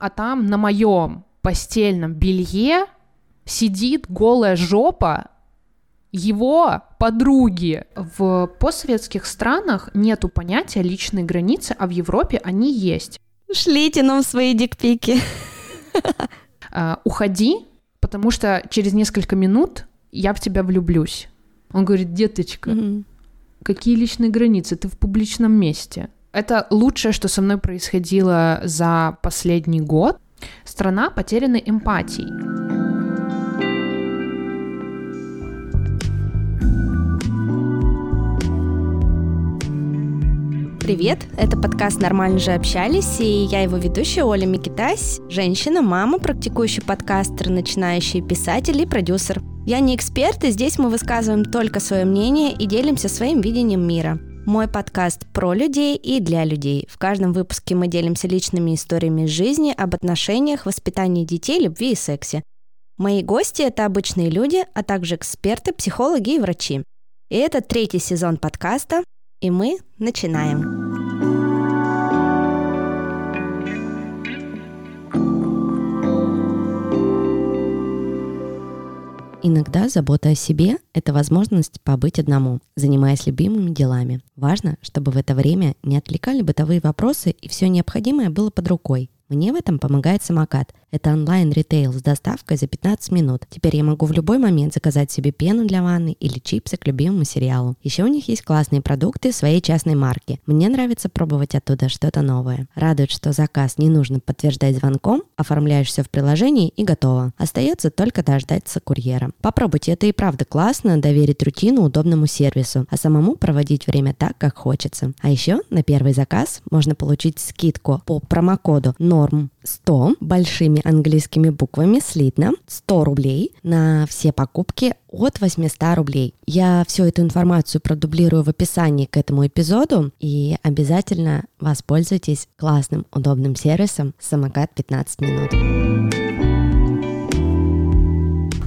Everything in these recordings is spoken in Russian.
а там на моем постельном белье сидит голая жопа его подруги. В постсоветских странах нету понятия личной границы, а в Европе они есть. Шлите нам свои дикпики. Uh, уходи, потому что через несколько минут я в тебя влюблюсь. Он говорит, деточка, mm-hmm. какие личные границы? Ты в публичном месте. Это лучшее, что со мной происходило за последний год. Страна потерянной эмпатией. Привет, это подкаст «Нормально же общались» и я его ведущая Оля Микитась, женщина, мама, практикующий подкастер, начинающий писатель и продюсер. Я не эксперт, и здесь мы высказываем только свое мнение и делимся своим видением мира. Мой подкаст про людей и для людей. В каждом выпуске мы делимся личными историями из жизни, об отношениях, воспитании детей, любви и сексе. Мои гости – это обычные люди, а также эксперты, психологи и врачи. И это третий сезон подкаста и мы начинаем. Иногда забота о себе – это возможность побыть одному, занимаясь любимыми делами. Важно, чтобы в это время не отвлекали бытовые вопросы и все необходимое было под рукой. Мне в этом помогает самокат. Это онлайн-ритейл с доставкой за 15 минут. Теперь я могу в любой момент заказать себе пену для ванны или чипсы к любимому сериалу. Еще у них есть классные продукты своей частной марки. Мне нравится пробовать оттуда что-то новое. Радует, что заказ не нужно подтверждать звонком, оформляешь все в приложении и готово. Остается только дождаться курьера. Попробуйте, это и правда классно, доверить рутину удобному сервису, а самому проводить время так, как хочется. А еще на первый заказ можно получить скидку по промокоду норм 100 большими английскими буквами слитно 100 рублей на все покупки от 800 рублей. Я всю эту информацию продублирую в описании к этому эпизоду и обязательно воспользуйтесь классным удобным сервисом «Самокат 15 минут».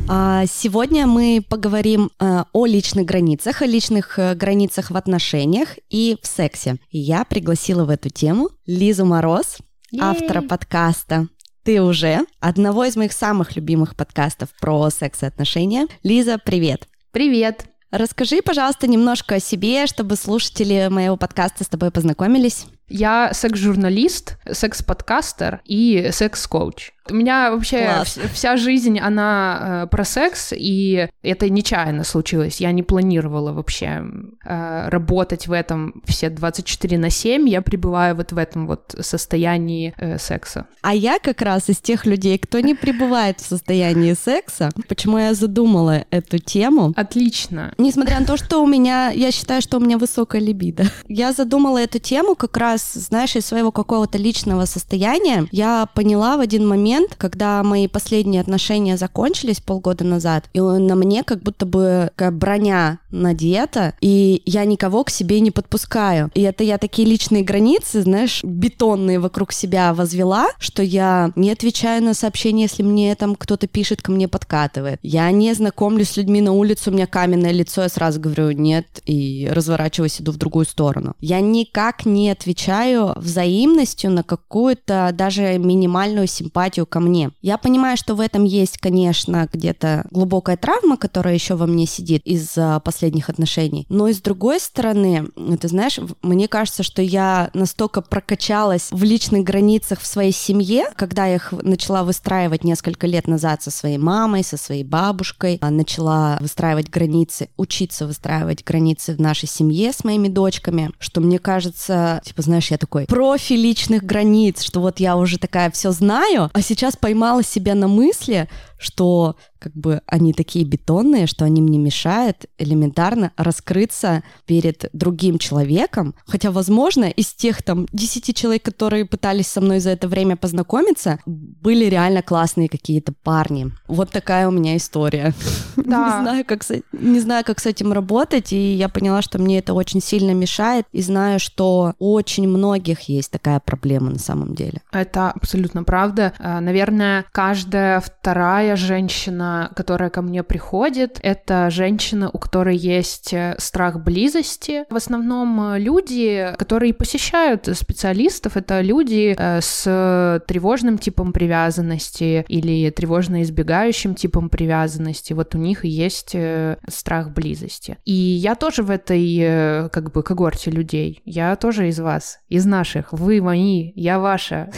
А, сегодня мы поговорим э, о личных границах, о личных э, границах в отношениях и в сексе. я пригласила в эту тему Лизу Мороз, автора подкаста ты уже, одного из моих самых любимых подкастов про секс и отношения. Лиза, привет. Привет. Расскажи, пожалуйста, немножко о себе, чтобы слушатели моего подкаста с тобой познакомились. Я секс-журналист, секс-подкастер и секс-коуч. У меня вообще Класс. вся жизнь, она э, про секс, и это нечаянно случилось. Я не планировала вообще э, работать в этом все 24 на 7. Я пребываю вот в этом вот состоянии э, секса. А я как раз из тех людей, кто не пребывает в состоянии секса. Почему я задумала эту тему? Отлично. Несмотря на то, что у меня, я считаю, что у меня высокая либидо. Я задумала эту тему как раз, знаешь, из своего какого-то личного состояния. Я поняла в один момент, когда мои последние отношения закончились полгода назад, и на мне как будто бы такая броня надета, и я никого к себе не подпускаю. И это я такие личные границы, знаешь, бетонные вокруг себя возвела, что я не отвечаю на сообщения, если мне там кто-то пишет, ко мне подкатывает. Я не знакомлюсь с людьми на улице, у меня каменное лицо, я сразу говорю нет, и разворачиваюсь, иду в другую сторону. Я никак не отвечаю взаимностью на какую-то даже минимальную симпатию ко мне. Я понимаю, что в этом есть, конечно, где-то глубокая травма, которая еще во мне сидит из последних отношений. Но и с другой стороны, ты знаешь, мне кажется, что я настолько прокачалась в личных границах в своей семье, когда я их начала выстраивать несколько лет назад со своей мамой, со своей бабушкой, а, начала выстраивать границы, учиться выстраивать границы в нашей семье с моими дочками, что мне кажется, типа, знаешь, я такой профи личных границ, что вот я уже такая все знаю, а сейчас поймала себя на мысли, что как бы они такие бетонные, что они мне мешают элементарно раскрыться перед другим человеком. Хотя, возможно, из тех там 10 человек, которые пытались со мной за это время познакомиться, были реально классные какие-то парни. Вот такая у меня история. Да. не, знаю, как с, не знаю, как с этим работать, и я поняла, что мне это очень сильно мешает, и знаю, что у очень многих есть такая проблема на самом деле. Это абсолютно правда. А, наверное, каждая вторая Женщина, которая ко мне приходит, это женщина, у которой есть э, страх близости. В основном люди, которые посещают специалистов, это люди с тревожным типом привязанности или тревожно избегающим типом привязанности. Вот у них есть страх близости. И я тоже в этой как бы когорте людей. Я тоже из вас, из наших. Вы мои, я ваша.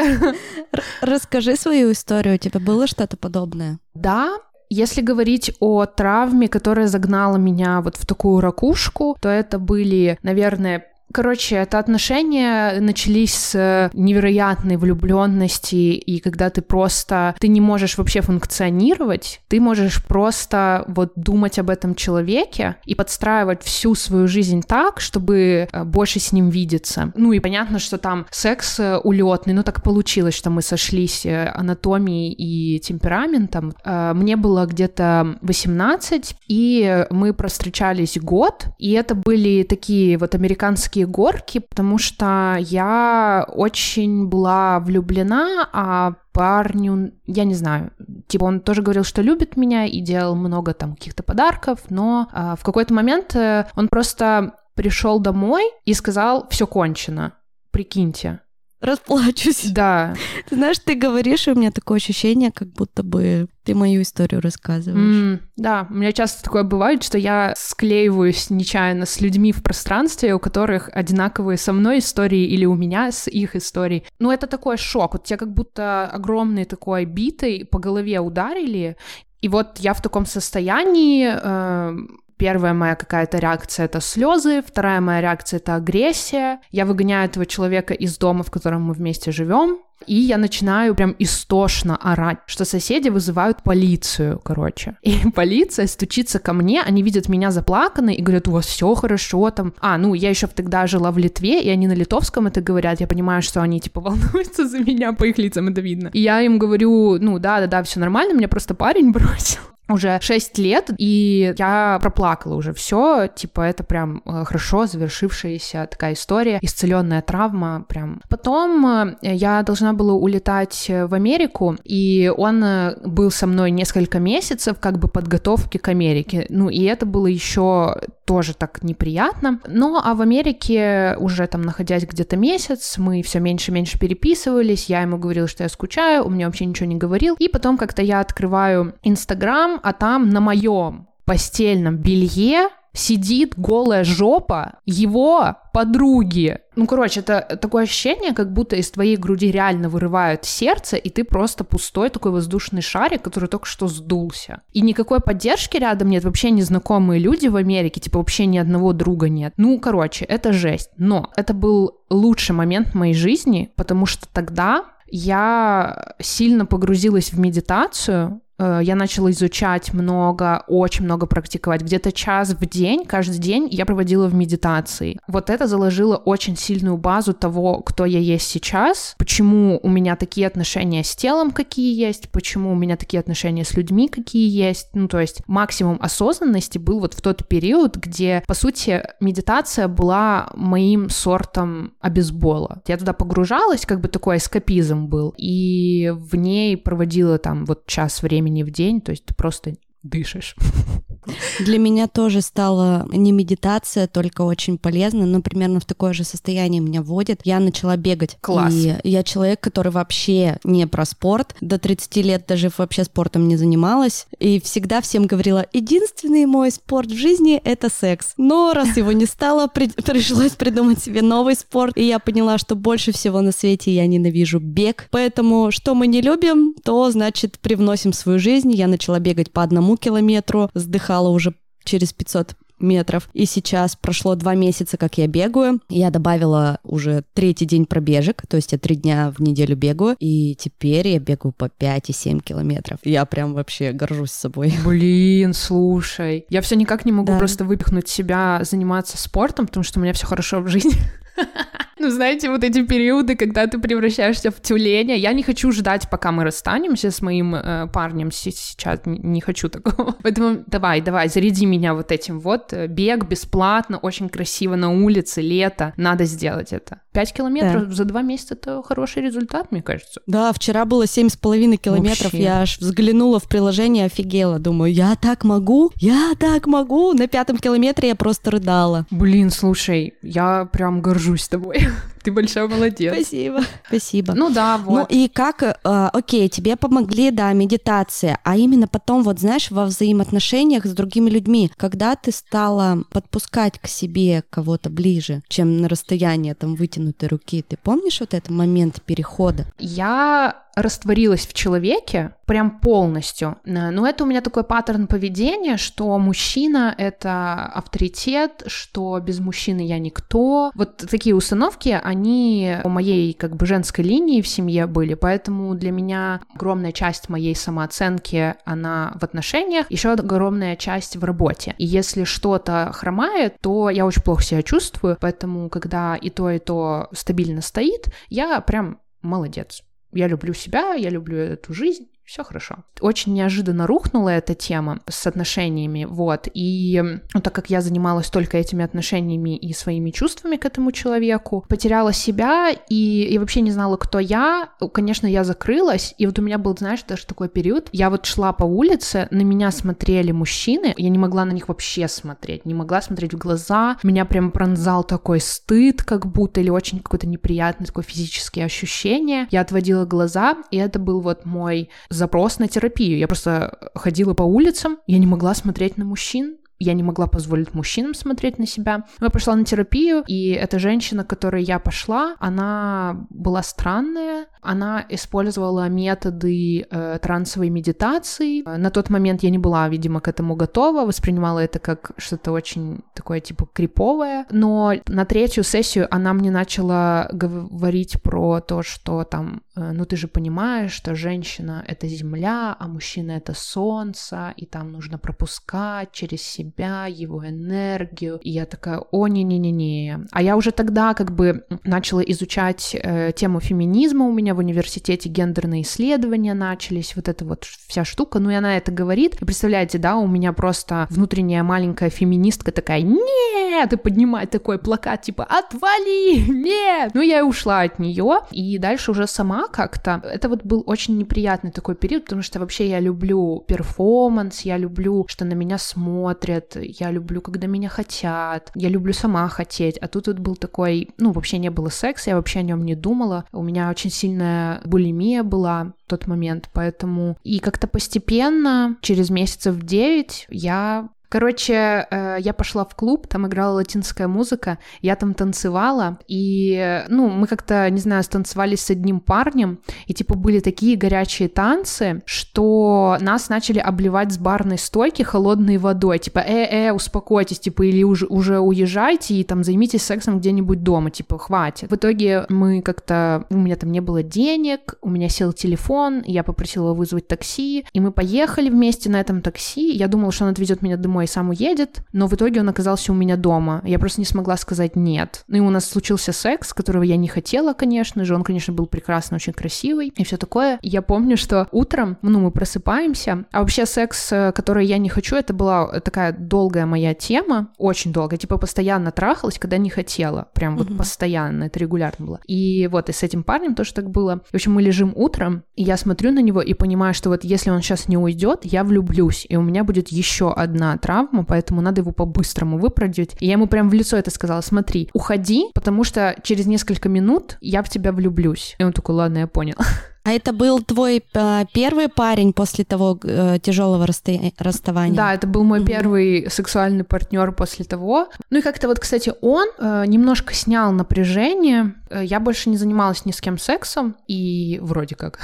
Расскажи свою историю. У тебя было что-то подобное? Да, если говорить о травме, которая загнала меня вот в такую ракушку, то это были, наверное, Короче, это отношения начались с невероятной влюбленности, и когда ты просто, ты не можешь вообще функционировать, ты можешь просто вот думать об этом человеке и подстраивать всю свою жизнь так, чтобы э, больше с ним видеться. Ну и понятно, что там секс э, улетный, ну так получилось, что мы сошлись э, анатомией и темпераментом. Мне было где-то 18, и мы простречались год, и это были такие вот американские такие горки, потому что я очень была влюблена, а парню, я не знаю, типа он тоже говорил, что любит меня и делал много там каких-то подарков, но а, в какой-то момент э, он просто пришел домой и сказал, все кончено, прикиньте расплачусь. Да. Ты знаешь, ты говоришь, и у меня такое ощущение, как будто бы ты мою историю рассказываешь. Mm, да, у меня часто такое бывает, что я склеиваюсь нечаянно с людьми в пространстве, у которых одинаковые со мной истории или у меня с их историей. Ну, это такой шок. Вот тебя как будто огромный такой битой по голове ударили, и вот я в таком состоянии, э, Первая моя какая-то реакция — это слезы, вторая моя реакция — это агрессия. Я выгоняю этого человека из дома, в котором мы вместе живем, и я начинаю прям истошно орать, что соседи вызывают полицию, короче. И полиция стучится ко мне, они видят меня заплаканной и говорят, у вас все хорошо там. А, ну, я еще тогда жила в Литве, и они на литовском это говорят. Я понимаю, что они, типа, волнуются за меня, по их лицам это видно. И я им говорю, ну, да-да-да, все нормально, меня просто парень бросил уже 6 лет, и я проплакала уже все, типа это прям э, хорошо завершившаяся такая история, исцеленная травма прям. Потом э, я должна была улетать в Америку, и он э, был со мной несколько месяцев как бы подготовки к Америке, ну и это было еще тоже так неприятно. Ну, а в Америке уже там находясь где-то месяц, мы все меньше и меньше переписывались, я ему говорила, что я скучаю, он мне вообще ничего не говорил, и потом как-то я открываю Инстаграм, а там на моем постельном белье сидит голая жопа его подруги. Ну, короче, это такое ощущение, как будто из твоей груди реально вырывают сердце, и ты просто пустой такой воздушный шарик, который только что сдулся. И никакой поддержки рядом нет, вообще незнакомые люди в Америке, типа вообще ни одного друга нет. Ну, короче, это жесть. Но это был лучший момент моей жизни, потому что тогда я сильно погрузилась в медитацию, я начала изучать много, очень много практиковать. Где-то час в день, каждый день я проводила в медитации. Вот это заложило очень сильную базу того, кто я есть сейчас, почему у меня такие отношения с телом, какие есть, почему у меня такие отношения с людьми, какие есть. Ну, то есть максимум осознанности был вот в тот период, где, по сути, медитация была моим сортом обезбола. Я туда погружалась, как бы такой эскапизм был, и в ней проводила там вот час времени времени в день, то есть ты просто дышишь. Для меня тоже стала не медитация, только очень полезно, но примерно в такое же состояние меня вводит. Я начала бегать. Класс. И я человек, который вообще не про спорт. До 30 лет даже вообще спортом не занималась. И всегда всем говорила, единственный мой спорт в жизни — это секс. Но раз его не стало, при... пришлось придумать себе новый спорт. И я поняла, что больше всего на свете я ненавижу бег. Поэтому что мы не любим, то, значит, привносим в свою жизнь. Я начала бегать по одному километру, сдыхать отдыхала уже через 500 метров. И сейчас прошло два месяца, как я бегаю. Я добавила уже третий день пробежек, то есть я три дня в неделю бегаю, и теперь я бегаю по 5 и 7 километров. Я прям вообще горжусь собой. Блин, слушай. Я все никак не могу да. просто выпихнуть себя заниматься спортом, потому что у меня все хорошо в жизни. Ну, знаете, вот эти периоды, когда ты превращаешься в тюленя, я не хочу ждать, пока мы расстанемся с моим э, парнем сейчас, не, не хочу такого. Поэтому давай, давай, заряди меня вот этим вот. Бег бесплатно, очень красиво на улице, лето, надо сделать это. Пять километров да. за два месяца — это хороший результат, мне кажется. Да, вчера было семь с половиной километров, Вообще. я аж взглянула в приложение, офигела, думаю, я так могу, я так могу. На пятом километре я просто рыдала. Блин, слушай, я прям горжусь тобой. Ты большая молодец. Спасибо. Спасибо. Ну да, вот. Ну и как, э, окей, тебе помогли, да, медитация, а именно потом, вот знаешь, во взаимоотношениях с другими людьми, когда ты стала подпускать к себе кого-то ближе, чем на расстояние там вытянутой руки, ты помнишь вот этот момент перехода? Я растворилась в человеке прям полностью. Э, но это у меня такой паттерн поведения, что мужчина — это авторитет, что без мужчины я никто. Вот такие установки, они у моей как бы женской линии в семье были, поэтому для меня огромная часть моей самооценки, она в отношениях, еще огромная часть в работе. И если что-то хромает, то я очень плохо себя чувствую, поэтому когда и то, и то стабильно стоит, я прям молодец я люблю себя, я люблю эту жизнь, все хорошо. Очень неожиданно рухнула эта тема с отношениями, вот, и ну, так как я занималась только этими отношениями и своими чувствами к этому человеку, потеряла себя, и я вообще не знала, кто я, конечно, я закрылась, и вот у меня был, знаешь, даже такой период, я вот шла по улице, на меня смотрели мужчины, я не могла на них вообще смотреть, не могла смотреть в глаза, меня прям пронзал такой стыд, как будто, или очень какое-то неприятное такое физическое ощущение, я отводила глаза, и это был вот мой запрос на терапию. Я просто ходила по улицам, я не могла смотреть на мужчин, я не могла позволить мужчинам смотреть на себя. Я пошла на терапию, и эта женщина, к которой я пошла, она была странная, она использовала методы э, трансовой медитации. На тот момент я не была, видимо, к этому готова, воспринимала это как что-то очень такое, типа, криповое. Но на третью сессию она мне начала говорить про то, что там, э, ну ты же понимаешь, что женщина — это земля, а мужчина — это солнце, и там нужно пропускать через себя его энергию. И я такая, о, не-не-не-не. А я уже тогда как бы начала изучать э, тему феминизма у меня меня в университете гендерные исследования начались, вот эта вот вся штука, ну и она это говорит. И представляете, да, у меня просто внутренняя маленькая феминистка такая, нет, и поднимает такой плакат, типа, отвали, нет. Ну я и ушла от нее, и дальше уже сама как-то, это вот был очень неприятный такой период, потому что вообще я люблю перформанс, я люблю, что на меня смотрят, я люблю, когда меня хотят, я люблю сама хотеть, а тут вот был такой, ну вообще не было секса, я вообще о нем не думала, у меня очень сильно сильная булимия была в тот момент, поэтому и как-то постепенно, через месяцев 9, я Короче, э, я пошла в клуб, там играла латинская музыка, я там танцевала, и, ну, мы как-то, не знаю, станцевались с одним парнем, и, типа, были такие горячие танцы, что нас начали обливать с барной стойки холодной водой, типа, э-э, успокойтесь, типа, или уже, уже уезжайте и там займитесь сексом где-нибудь дома, типа, хватит. В итоге мы как-то, у меня там не было денег, у меня сел телефон, я попросила вызвать такси, и мы поехали вместе на этом такси, я думала, что он отвезет меня домой домой сам уедет, но в итоге он оказался у меня дома. Я просто не смогла сказать нет. Ну и у нас случился секс, которого я не хотела, конечно же. Он, конечно, был прекрасный, очень красивый и все такое. Я помню, что утром, ну, мы просыпаемся, а вообще секс, э, который я не хочу, это была такая долгая моя тема, очень долгая, типа постоянно трахалась, когда не хотела, прям вот mm-hmm. постоянно, это регулярно было. И вот, и с этим парнем тоже так было. В общем, мы лежим утром, и я смотрю на него и понимаю, что вот если он сейчас не уйдет, я влюблюсь, и у меня будет еще одна травму, поэтому надо его по-быстрому выпродить. И я ему прям в лицо это сказала, смотри, уходи, потому что через несколько минут я в тебя влюблюсь. И он такой, ладно, я понял. А это был твой э, первый парень после того э, тяжелого расстоя- расставания? Да, это был мой mm-hmm. первый сексуальный партнер после того. Ну и как-то вот, кстати, он э, немножко снял напряжение. Э, я больше не занималась ни с кем сексом, и вроде как.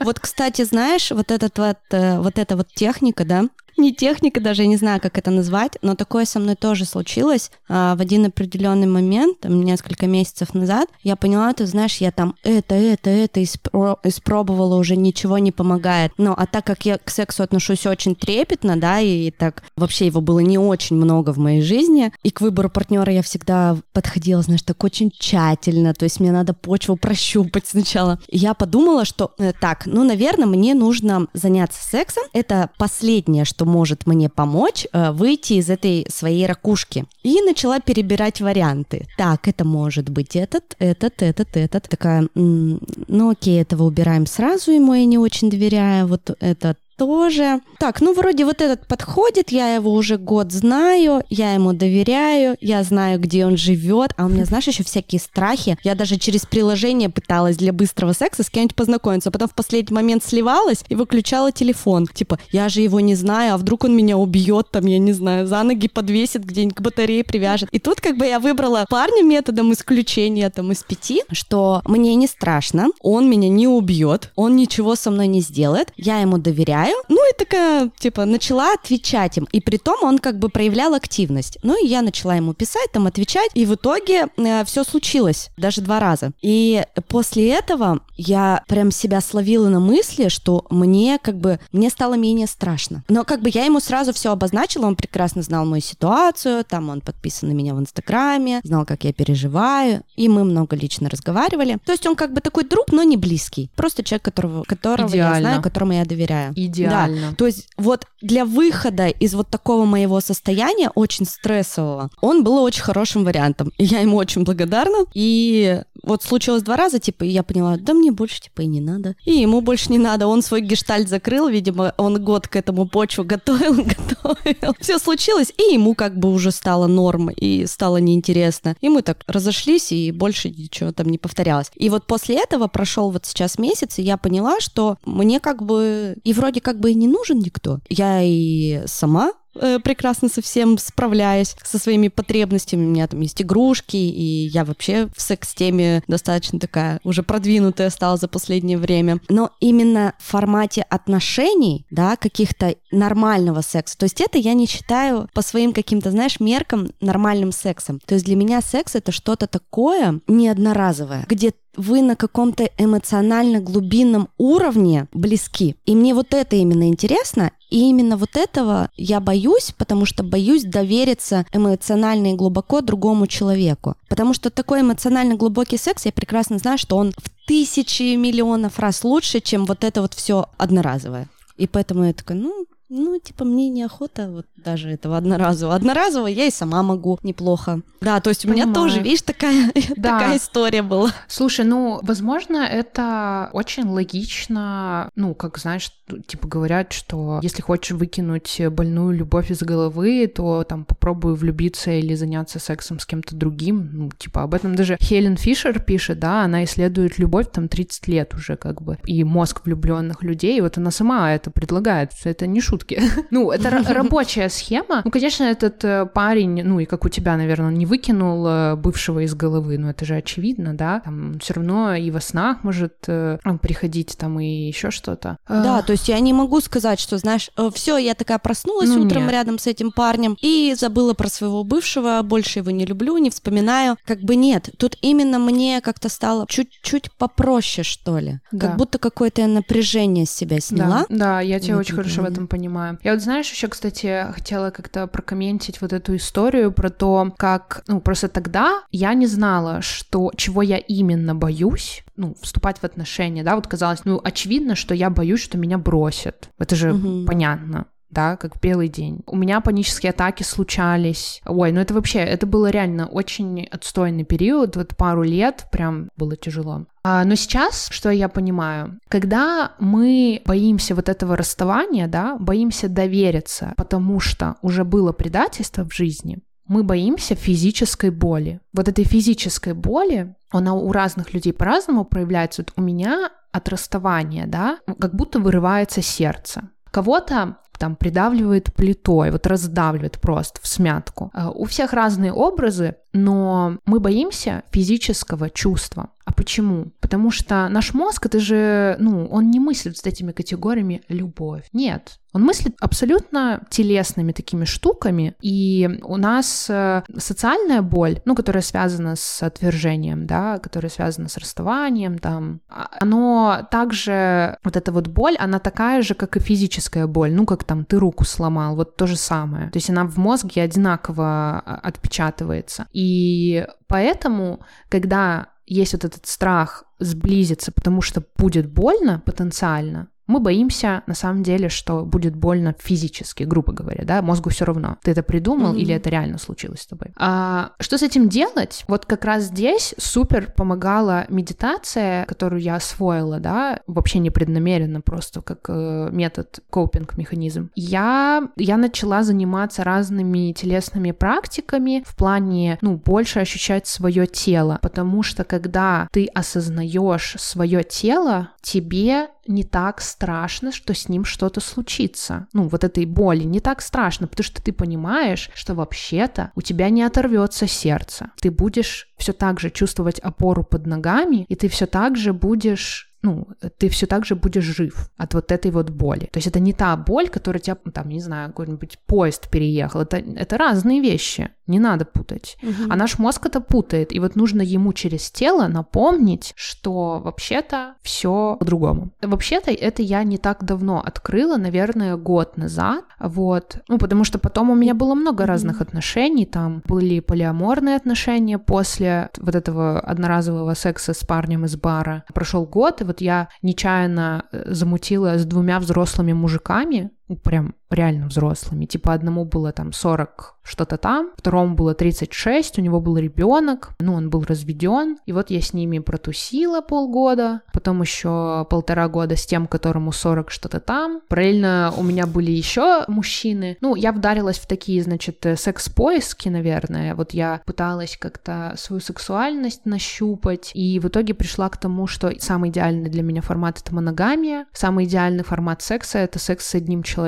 Вот, кстати, знаешь, вот этот вот, э, вот эта вот техника, да, не техника даже, я не знаю, как это назвать, но такое со мной тоже случилось а, в один определенный момент, там, несколько месяцев назад. Я поняла, ты знаешь, я там это, это, это испро- испробовала, уже ничего не помогает. Ну, а так как я к сексу отношусь очень трепетно, да, и так вообще его было не очень много в моей жизни, и к выбору партнера я всегда подходила, знаешь, так очень тщательно, то есть мне надо почву прощупать сначала. И я подумала, что э, так, ну, наверное, мне нужно заняться сексом. Это последнее, что может мне помочь э, выйти из этой своей ракушки. И начала перебирать варианты. Так, это может быть этот, этот, этот, этот. Такая, ну окей, этого убираем сразу, ему я не очень доверяю. Вот этот тоже. Так, ну вроде вот этот подходит, я его уже год знаю, я ему доверяю, я знаю, где он живет, а у меня, знаешь, еще всякие страхи. Я даже через приложение пыталась для быстрого секса с кем-нибудь познакомиться, а потом в последний момент сливалась и выключала телефон. Типа, я же его не знаю, а вдруг он меня убьет, там, я не знаю, за ноги подвесит, где-нибудь к батарее привяжет. И тут как бы я выбрала парня методом исключения там из пяти, что мне не страшно, он меня не убьет, он ничего со мной не сделает, я ему доверяю, читаю, ну и такая, типа, начала отвечать им. И при том он как бы проявлял активность. Ну и я начала ему писать, там, отвечать, и в итоге э, все случилось, даже два раза. И после этого я прям себя словила на мысли, что мне как бы, мне стало менее страшно. Но как бы я ему сразу все обозначила, он прекрасно знал мою ситуацию, там он подписан на меня в Инстаграме, знал, как я переживаю, и мы много лично разговаривали. То есть он как бы такой друг, но не близкий. Просто человек, которого, которого я знаю, которому я доверяю. Идеально. Да. То есть вот для выхода из вот такого моего состояния, очень стрессового, он был очень хорошим вариантом. И я ему очень благодарна. И вот случилось два раза, типа, и я поняла, да мне больше, типа, и не надо. И ему больше не надо. Он свой гештальт закрыл, видимо, он год к этому почву готовил, готовил. Все случилось, и ему как бы уже стало норм, и стало неинтересно. И мы так разошлись, и больше ничего там не повторялось. И вот после этого прошел вот сейчас месяц, и я поняла, что мне как бы и вроде как бы и не нужен никто. Я и сама Э, прекрасно со всем справляюсь, со своими потребностями. У меня там есть игрушки, и я вообще в секс-теме достаточно такая уже продвинутая стала за последнее время. Но именно в формате отношений, да, каких-то нормального секса, то есть это я не считаю по своим каким-то, знаешь, меркам нормальным сексом. То есть для меня секс — это что-то такое неодноразовое, где вы на каком-то эмоционально глубинном уровне близки. И мне вот это именно интересно, и именно вот этого я боюсь, потому что боюсь довериться эмоционально и глубоко другому человеку. Потому что такой эмоционально глубокий секс, я прекрасно знаю, что он в тысячи миллионов раз лучше, чем вот это вот все одноразовое. И поэтому я такая, ну, ну, типа, мне неохота вот даже этого одноразового. Одноразового я и сама могу неплохо. Да, то есть у Понимаю. меня тоже, видишь, такая, да. такая история была. Слушай, ну, возможно, это очень логично, ну, как, знаешь, типа говорят, что если хочешь выкинуть больную любовь из головы, то там попробуй влюбиться или заняться сексом с кем-то другим. Ну, типа, об этом даже Хелен Фишер пишет, да, она исследует любовь там 30 лет уже как бы, и мозг влюбленных людей, вот она сама это предлагает, это не шутки. ну, это рабочая схема. Ну, конечно, этот э, парень, ну, и как у тебя, наверное, он не выкинул э, бывшего из головы, ну, это же очевидно, да, там все равно и во снах может э, приходить там и еще что-то. Да, то есть я не могу сказать, что, знаешь, все, я такая проснулась ну, утром нет. рядом с этим парнем и забыла про своего бывшего, больше его не люблю, не вспоминаю. Как бы нет, тут именно мне как-то стало чуть-чуть попроще, что ли. Да. Как будто какое-то напряжение с себя сняла. Да, да я тебя очень хорошо в этом понимаю понимаю. Я вот, знаешь, еще, кстати, хотела как-то прокомментить вот эту историю про то, как, ну, просто тогда я не знала, что, чего я именно боюсь, ну, вступать в отношения, да, вот казалось, ну, очевидно, что я боюсь, что меня бросят. Это же угу. понятно да, как белый день. У меня панические атаки случались. Ой, ну это вообще, это было реально очень отстойный период, вот пару лет прям было тяжело. А, но сейчас, что я понимаю, когда мы боимся вот этого расставания, да, боимся довериться, потому что уже было предательство в жизни, мы боимся физической боли. Вот этой физической боли, она у разных людей по-разному проявляется. Вот у меня от расставания, да, как будто вырывается сердце. Кого-то там придавливает плитой, вот раздавливает просто в смятку. Э, у всех разные образы, но мы боимся физического чувства. А почему? Потому что наш мозг, это же, ну, он не мыслит с этими категориями любовь. Нет, он мыслит абсолютно телесными такими штуками, и у нас э, социальная боль, ну, которая связана с отвержением, да, которая связана с расставанием, там, а, оно также, вот эта вот боль, она такая же, как и физическая боль, ну, как там ты руку сломал, вот то же самое. То есть она в мозге одинаково а, отпечатывается. И поэтому, когда есть вот этот страх сблизиться, потому что будет больно потенциально, мы боимся, на самом деле, что будет больно физически, грубо говоря, да, мозгу все равно, ты это придумал mm-hmm. или это реально случилось с тобой. А, что с этим делать? Вот как раз здесь супер помогала медитация, которую я освоила, да, вообще непреднамеренно, просто как э, метод копинг-механизм. Я, я начала заниматься разными телесными практиками в плане, ну, больше ощущать свое тело, потому что когда ты осознаешь свое тело, тебе не так страшно, что с ним что-то случится. Ну, вот этой боли не так страшно, потому что ты понимаешь, что вообще-то у тебя не оторвется сердце. Ты будешь все так же чувствовать опору под ногами, и ты все так же будешь ну, ты все так же будешь жив от вот этой вот боли. То есть это не та боль, которая тебя, там, не знаю, какой-нибудь поезд переехал. Это, это разные вещи, не надо путать. Угу. А наш мозг это путает, и вот нужно ему через тело напомнить, что вообще-то все по-другому. Вообще-то это я не так давно открыла, наверное, год назад, вот. Ну, потому что потом у меня было много разных угу. отношений, там были полиаморные отношения после вот этого одноразового секса с парнем из бара. Прошел год, и вот я нечаянно э, замутила с двумя взрослыми мужиками, прям реально взрослыми. Типа одному было там 40 что-то там, второму было 36, у него был ребенок, ну, он был разведен. И вот я с ними протусила полгода, потом еще полтора года с тем, которому 40 что-то там. Параллельно у меня были еще мужчины. Ну, я вдарилась в такие, значит, э, секс-поиски, наверное. Вот я пыталась как-то свою сексуальность нащупать, и в итоге пришла к тому, что самый идеальный для меня формат — это моногамия, самый идеальный формат секса — это секс с одним человеком,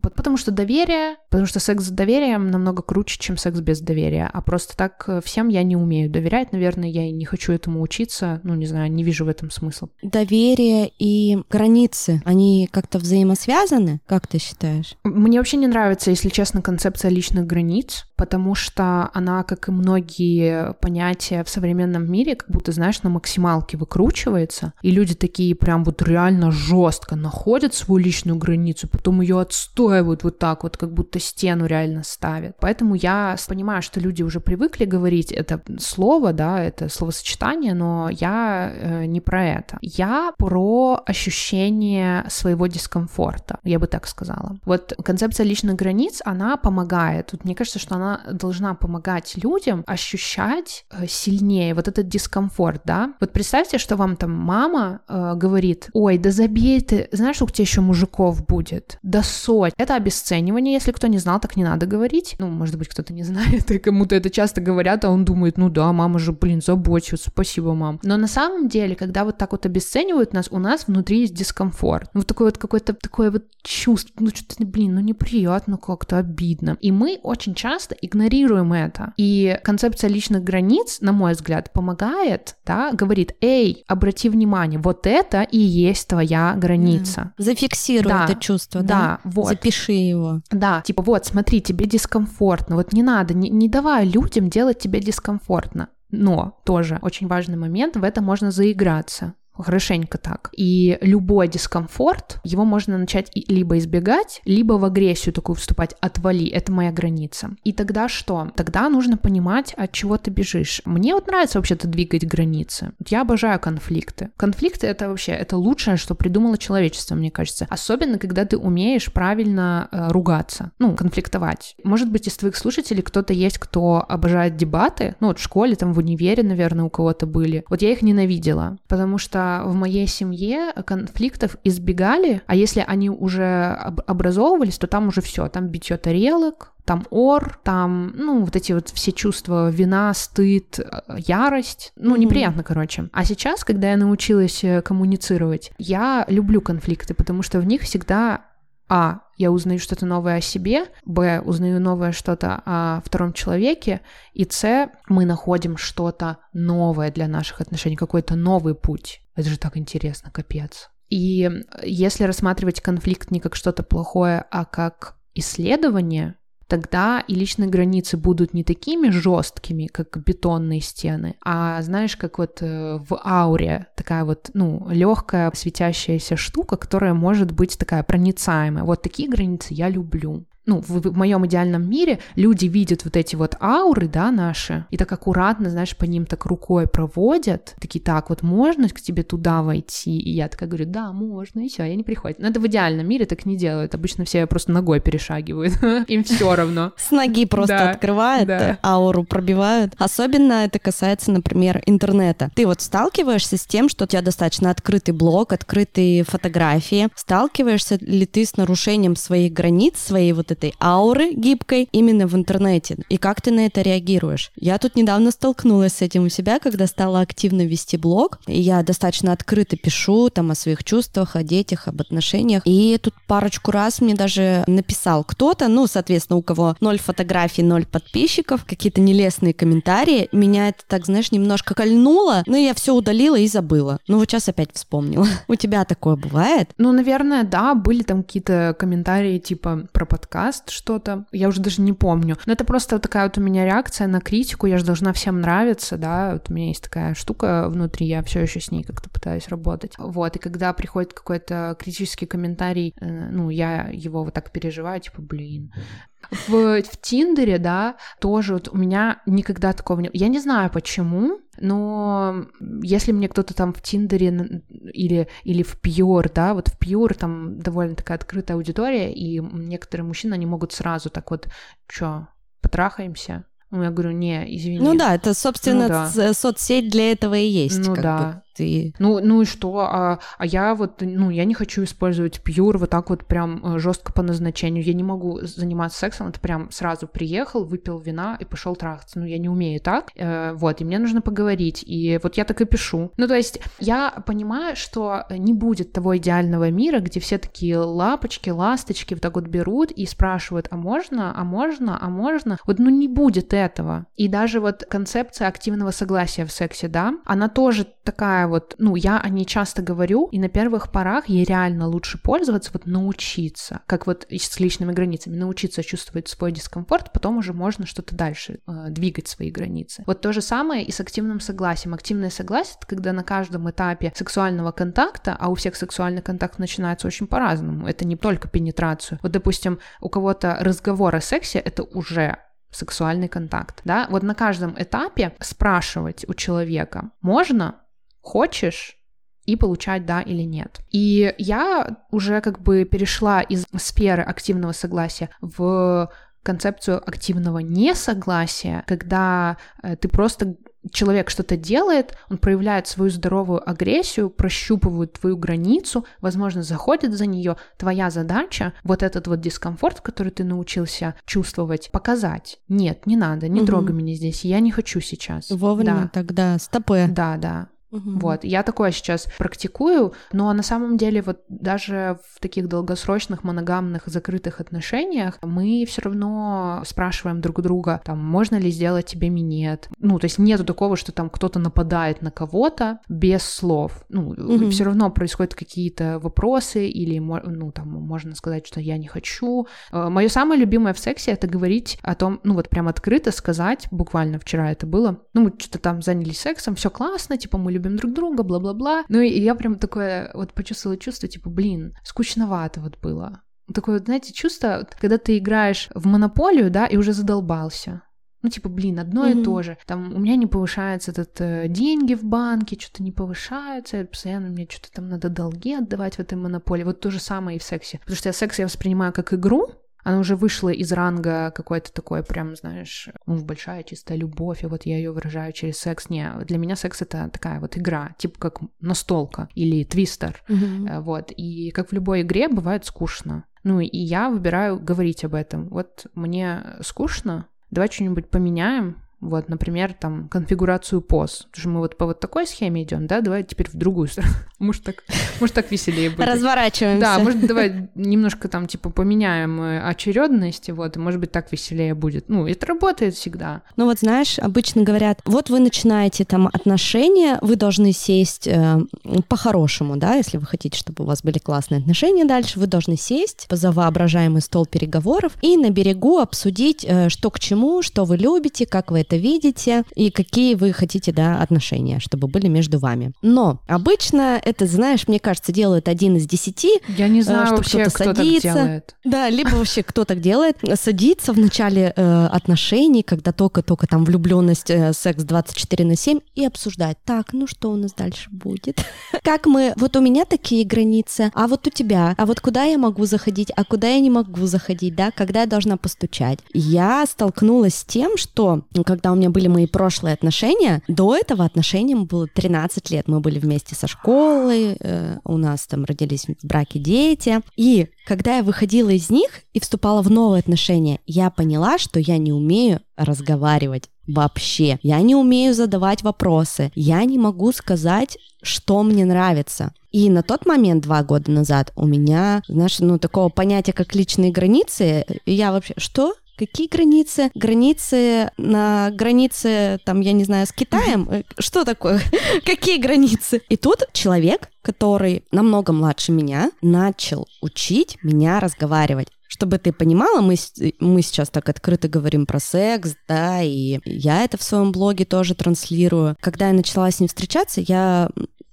потому что доверие, потому что секс с доверием намного круче, чем секс без доверия, а просто так э, всем я не умею доверять, наверное, я и не хочу этому учиться, ну, не знаю, не вижу в этом смысла. Доверие и границы, они как-то взаимосвязаны, как ты считаешь? Мне вообще не нравится, если честно, концепция личных границ, потому что она, как и многие понятия в современном мире, как будто, знаешь, на максималке выкручивается, и люди такие прям вот реально жестко находят свою личную границу, потом ее отстаивают вот так вот, как будто стену реально ставят. Поэтому я понимаю, что люди уже привыкли говорить это слово, да, это словосочетание, но я э, не про это. Я про ощущение своего дискомфорта, я бы так сказала. Вот концепция личных границ, она помогает. Тут мне кажется, что она должна помогать людям ощущать э, сильнее вот этот дискомфорт, да. Вот представьте, что вам там мама э, говорит, ой, да забей ты, знаешь, сколько тебе еще мужиков будет? Да соть. Это обесценивание, если кто не знал, так не надо говорить. Ну, может быть, кто-то не знает, и кому-то это часто говорят, а он думает, ну да, мама же, блин, заботится, спасибо, мам. Но на самом деле, когда вот так вот обесценивают нас, у нас внутри есть дискомфорт. Вот такой вот какой-то такое вот чувство, ну что-то, блин, ну неприятно как-то, обидно. И мы очень часто игнорируем это. И концепция личных границ, на мой взгляд, помогает, да, говорит, эй, обрати внимание, вот это и есть твоя граница. Да. Зафиксируй да. это чувство, да? Да, вот. Запиши его. Да, типа вот, смотри, тебе дискомфортно, вот не надо, не, не давай людям делать тебе дискомфортно. Но тоже очень важный момент, в это можно заиграться хорошенько так. И любой дискомфорт, его можно начать либо избегать, либо в агрессию такую вступать, отвали, это моя граница. И тогда что? Тогда нужно понимать, от чего ты бежишь. Мне вот нравится вообще-то двигать границы. Я обожаю конфликты. Конфликты это вообще, это лучшее, что придумало человечество, мне кажется. Особенно, когда ты умеешь правильно э, ругаться, ну, конфликтовать. Может быть, из твоих слушателей кто-то есть, кто обожает дебаты, ну, вот в школе, там, в универе, наверное, у кого-то были. Вот я их ненавидела, потому что в моей семье конфликтов избегали, а если они уже образовывались, то там уже все, там битье тарелок, там ор, там, ну, вот эти вот все чувства, вина, стыд, э, ярость, ну, неприятно, короче. А сейчас, когда я научилась э, коммуницировать, я люблю конфликты, потому что в них всегда а, я узнаю что-то новое о себе, б, узнаю новое что-то о втором человеке, и с, мы находим что-то новое для наших отношений, какой-то новый путь. Это же так интересно, капец. И если рассматривать конфликт не как что-то плохое, а как исследование, тогда и личные границы будут не такими жесткими, как бетонные стены, а знаешь, как вот э, в ауре такая вот, ну, легкая светящаяся штука, которая может быть такая проницаемая. Вот такие границы я люблю ну, в, в моем идеальном мире люди видят вот эти вот ауры, да, наши, и так аккуратно, знаешь, по ним так рукой проводят, такие, так, вот можно к тебе туда войти? И я такая говорю, да, можно, и все, я не приходят. Но это в идеальном мире так не делают, обычно все просто ногой перешагивают, им все равно. С ноги просто открывают, ауру пробивают. Особенно это касается, например, интернета. Ты вот сталкиваешься с тем, что у тебя достаточно открытый блог, открытые фотографии. Сталкиваешься ли ты с нарушением своих границ, своей вот этой ауры гибкой именно в интернете. И как ты на это реагируешь? Я тут недавно столкнулась с этим у себя, когда стала активно вести блог. И я достаточно открыто пишу там о своих чувствах, о детях, об отношениях. И тут парочку раз мне даже написал кто-то, ну, соответственно, у кого ноль фотографий, ноль подписчиков, какие-то нелестные комментарии. Меня это так, знаешь, немножко кольнуло, но я все удалила и забыла. Ну, вот сейчас опять вспомнила. У тебя такое бывает? Ну, наверное, да, были там какие-то комментарии типа про подкаст, подкаст что-то, я уже даже не помню. Но это просто такая вот у меня реакция на критику, я же должна всем нравиться, да, вот у меня есть такая штука внутри, я все еще с ней как-то пытаюсь работать. Вот, и когда приходит какой-то критический комментарий, э, ну, я его вот так переживаю, типа, блин, в, в Тиндере, да, тоже вот у меня никогда такого не... Я не знаю почему, но если мне кто-то там в Тиндере или, или в Пьюр, да, вот в Пьюр там довольно такая открытая аудитория, и некоторые мужчины, они могут сразу так вот, чё, потрахаемся? Ну, я говорю, не, извини. Ну да, это, собственно, ну, да. соцсеть для этого и есть. Ну да. Бы ты... Ну, ну и что? А, а я вот, ну, я не хочу использовать пьюр вот так вот прям э, жестко по назначению. Я не могу заниматься сексом, это прям сразу приехал, выпил вина и пошел трахаться. Ну, я не умею так. Э, вот, и мне нужно поговорить. И вот я так и пишу. Ну, то есть я понимаю, что не будет того идеального мира, где все такие лапочки, ласточки вот так вот берут и спрашивают, а можно, а можно, а можно? Вот, ну, не будет этого. И даже вот концепция активного согласия в сексе, да, она тоже такая вот, ну, я о ней часто говорю, и на первых порах ей реально лучше пользоваться, вот научиться, как вот с личными границами, научиться чувствовать свой дискомфорт, потом уже можно что-то дальше э, двигать свои границы. Вот то же самое и с активным согласием. Активное согласие — это когда на каждом этапе сексуального контакта, а у всех сексуальный контакт начинается очень по-разному, это не только пенетрацию. Вот, допустим, у кого-то разговор о сексе — это уже сексуальный контакт, да, вот на каждом этапе спрашивать у человека, можно, хочешь, и получать да или нет. И я уже как бы перешла из сферы активного согласия в концепцию активного несогласия, когда э, ты просто человек что-то делает, он проявляет свою здоровую агрессию, прощупывает твою границу, возможно, заходит за нее. Твоя задача вот этот вот дискомфорт, который ты научился чувствовать, показать. Нет, не надо, не угу. трогай меня здесь, я не хочу сейчас. Вовремя да. тогда стопы. Да, да. Угу. Вот, я такое сейчас практикую, но на самом деле вот даже в таких долгосрочных моногамных закрытых отношениях мы все равно спрашиваем друг друга, там, можно ли сделать тебе минет. Ну, то есть нету такого, что там кто-то нападает на кого-то без слов. Ну, угу. все равно происходят какие-то вопросы или, ну, там, можно сказать, что я не хочу. Э, Мое самое любимое в сексе — это говорить о том, ну, вот прям открыто сказать, буквально вчера это было, ну, мы что-то там занялись сексом, все классно, типа, мы любим друг друга, бла-бла-бла. Ну и я прям такое вот почувствовала чувство, типа, блин, скучновато вот было. Такое, вот, знаете, чувство, когда ты играешь в монополию, да, и уже задолбался. Ну, типа, блин, одно mm-hmm. и то же. Там у меня не повышаются этот, э, деньги в банке, что-то не повышаются, постоянно мне что-то там надо долги отдавать в этой монополии. Вот то же самое и в сексе. Потому что я секс я воспринимаю как игру, она уже вышла из ранга какой-то такой, прям, знаешь, большая чистая любовь, и вот я ее выражаю через секс. Не, для меня секс — это такая вот игра, типа как настолка или твистер, mm-hmm. вот. И как в любой игре бывает скучно. Ну, и я выбираю говорить об этом. Вот мне скучно, давай что-нибудь поменяем, Вот, например, там конфигурацию поз. Потому что мы вот по вот такой схеме идем, да, давай теперь в другую сторону. Может так, может так веселее будет. Разворачиваемся. Да, может давай немножко там типа поменяем э, очередность, вот, и может быть так веселее будет. Ну, это работает всегда. Ну вот знаешь, обычно говорят, вот вы начинаете там отношения, вы должны сесть э, по-хорошему, да, если вы хотите, чтобы у вас были классные отношения дальше, вы должны сесть за воображаемый стол переговоров и на берегу обсудить, э, что к чему, что вы любите, как вы это видите и какие вы хотите, да, отношения, чтобы были между вами. Но обычно это, знаешь, мне кажется, делают один из десяти. Я не э, знаю что вообще, кто, кто садится. так делает. Да, либо вообще кто так делает, садится в начале э, отношений, когда только-только там влюбленность, э, секс 24 на 7, и обсуждать, так, ну что у нас дальше будет? Как мы, вот у меня такие границы, а вот у тебя, а вот куда я могу заходить, а куда я не могу заходить, да, когда я должна постучать. Я столкнулась с тем, что когда у меня были мои прошлые отношения, до этого отношениям было 13 лет, мы были вместе со школы, э, у нас там родились в браке дети, и когда я выходила из них и вступала в новые отношения, я поняла, что я не умею разговаривать вообще. Я не умею задавать вопросы. Я не могу сказать, что мне нравится. И на тот момент, два года назад, у меня, знаешь, ну, такого понятия, как личные границы, я вообще, что? Какие границы? Границы на границе, там, я не знаю, с Китаем? Э, что такое? Какие границы? И тут человек, который намного младше меня, начал учить меня разговаривать чтобы ты понимала, мы, мы сейчас так открыто говорим про секс, да, и я это в своем блоге тоже транслирую. Когда я начала с ним встречаться, я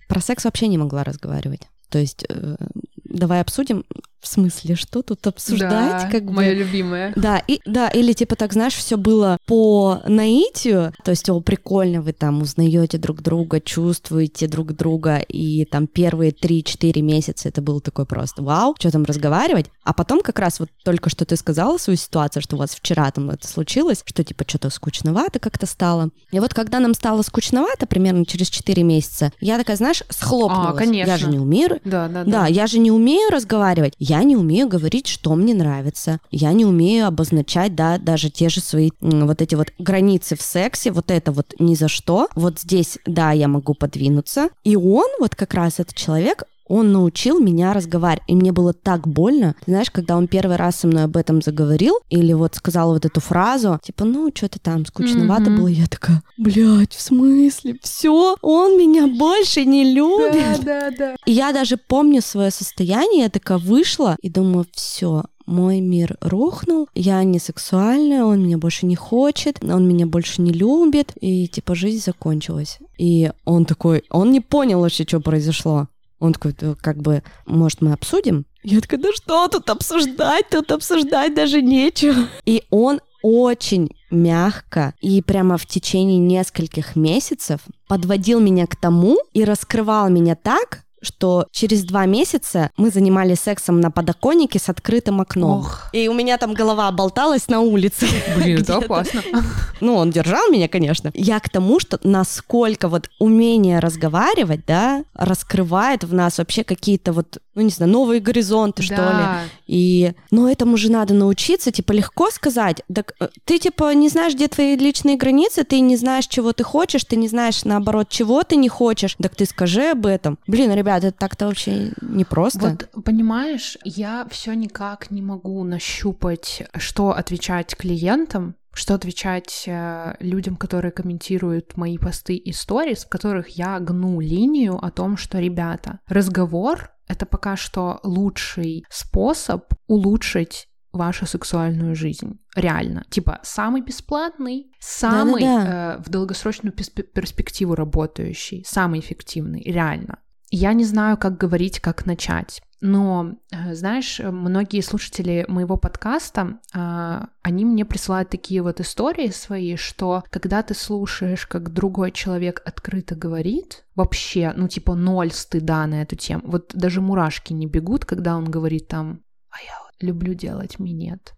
про секс вообще не могла разговаривать. То есть э, давай обсудим, в смысле, что тут обсуждать? Да, как бы... моя любимая. Да, и, да, или типа так, знаешь, все было по наитию, то есть, о, прикольно, вы там узнаете друг друга, чувствуете друг друга, и там первые 3-4 месяца это было такой просто вау, что там разговаривать, а потом как раз вот только что ты сказала свою ситуацию, что у вас вчера там это случилось, что типа что-то скучновато как-то стало. И вот когда нам стало скучновато, примерно через 4 месяца, я такая, знаешь, схлопнулась. А, конечно. Я же не умею. Да, да, да. Да, я же не умею разговаривать. Я не умею говорить, что мне нравится. Я не умею обозначать, да, даже те же свои вот эти вот границы в сексе, вот это вот ни за что. Вот здесь, да, я могу подвинуться. И он, вот как раз этот человек, он научил меня разговаривать, и мне было так больно. Знаешь, когда он первый раз со мной об этом заговорил, или вот сказал вот эту фразу, типа, ну, что-то там скучновато mm-hmm. было, я такая, блядь, в смысле? Все, он меня больше не любит. Да, да, да. И я даже помню свое состояние, я такая вышла и думаю, все, мой мир рухнул, я не сексуальная, он меня больше не хочет, он меня больше не любит, и типа жизнь закончилась. И он такой, он не понял вообще, что произошло. Он такой, как бы, может, мы обсудим? Я такая, да что тут обсуждать? Тут обсуждать даже нечего. И он очень мягко и прямо в течение нескольких месяцев подводил меня к тому и раскрывал меня так, что через два месяца мы занимались сексом на подоконнике с открытым окном. Ох. И у меня там голова болталась на улице. Блин, это опасно. Ну, он держал меня, конечно. Я к тому, что насколько вот умение разговаривать, да, раскрывает в нас вообще какие-то вот ну, не знаю, новые горизонты, что да. ли. И, но этому же надо научиться, типа, легко сказать. Так э, ты, типа, не знаешь, где твои личные границы, ты не знаешь, чего ты хочешь, ты не знаешь, наоборот, чего ты не хочешь. Так ты скажи об этом. Блин, ребят, это так-то вообще непросто. Вот, понимаешь, я все никак не могу нащупать, что отвечать клиентам, что отвечать э, людям, которые комментируют мои посты и сторис, в которых я гну линию о том, что, ребята, разговор это пока что лучший способ улучшить вашу сексуальную жизнь. Реально. Типа, самый бесплатный, самый Э, в долгосрочную перспективу работающий, самый эффективный. Реально. Я не знаю, как говорить, как начать. Но, э, знаешь, многие слушатели моего подкаста, а, они мне присылают такие вот истории свои, что когда ты слушаешь, как другой человек открыто говорит, вообще, ну, типа, ноль стыда на эту тему. Вот даже мурашки не бегут, когда он говорит там, а я люблю делать минет.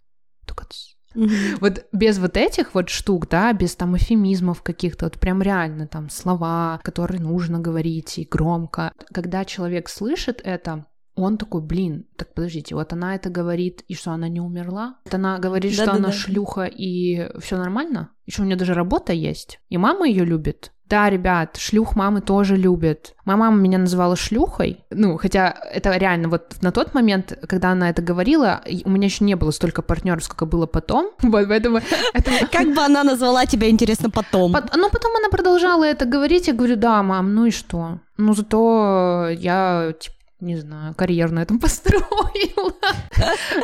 Только Mm-hmm. Вот без вот этих вот штук, да, без там эфемизмов каких-то, вот прям реально там слова, которые нужно говорить и громко. Когда человек слышит это, Он такой, блин, так подождите, вот она это говорит, и что она не умерла? Вот она говорит, да, что да, она да. шлюха, и все нормально? Еще у нее даже работа есть, и мама ее любит. Да, ребят, шлюх мамы тоже любят. Моя мама меня называла шлюхой. Ну, хотя это реально вот на тот момент, когда она это говорила, у меня еще не было столько партнеров, сколько было потом. Вот, поэтому... Как бы она назвала тебя, интересно, потом? Ну, потом она продолжала это говорить. Я говорю, да, мам, ну и что? Ну, зато я, типа, не знаю, карьеру на этом построила.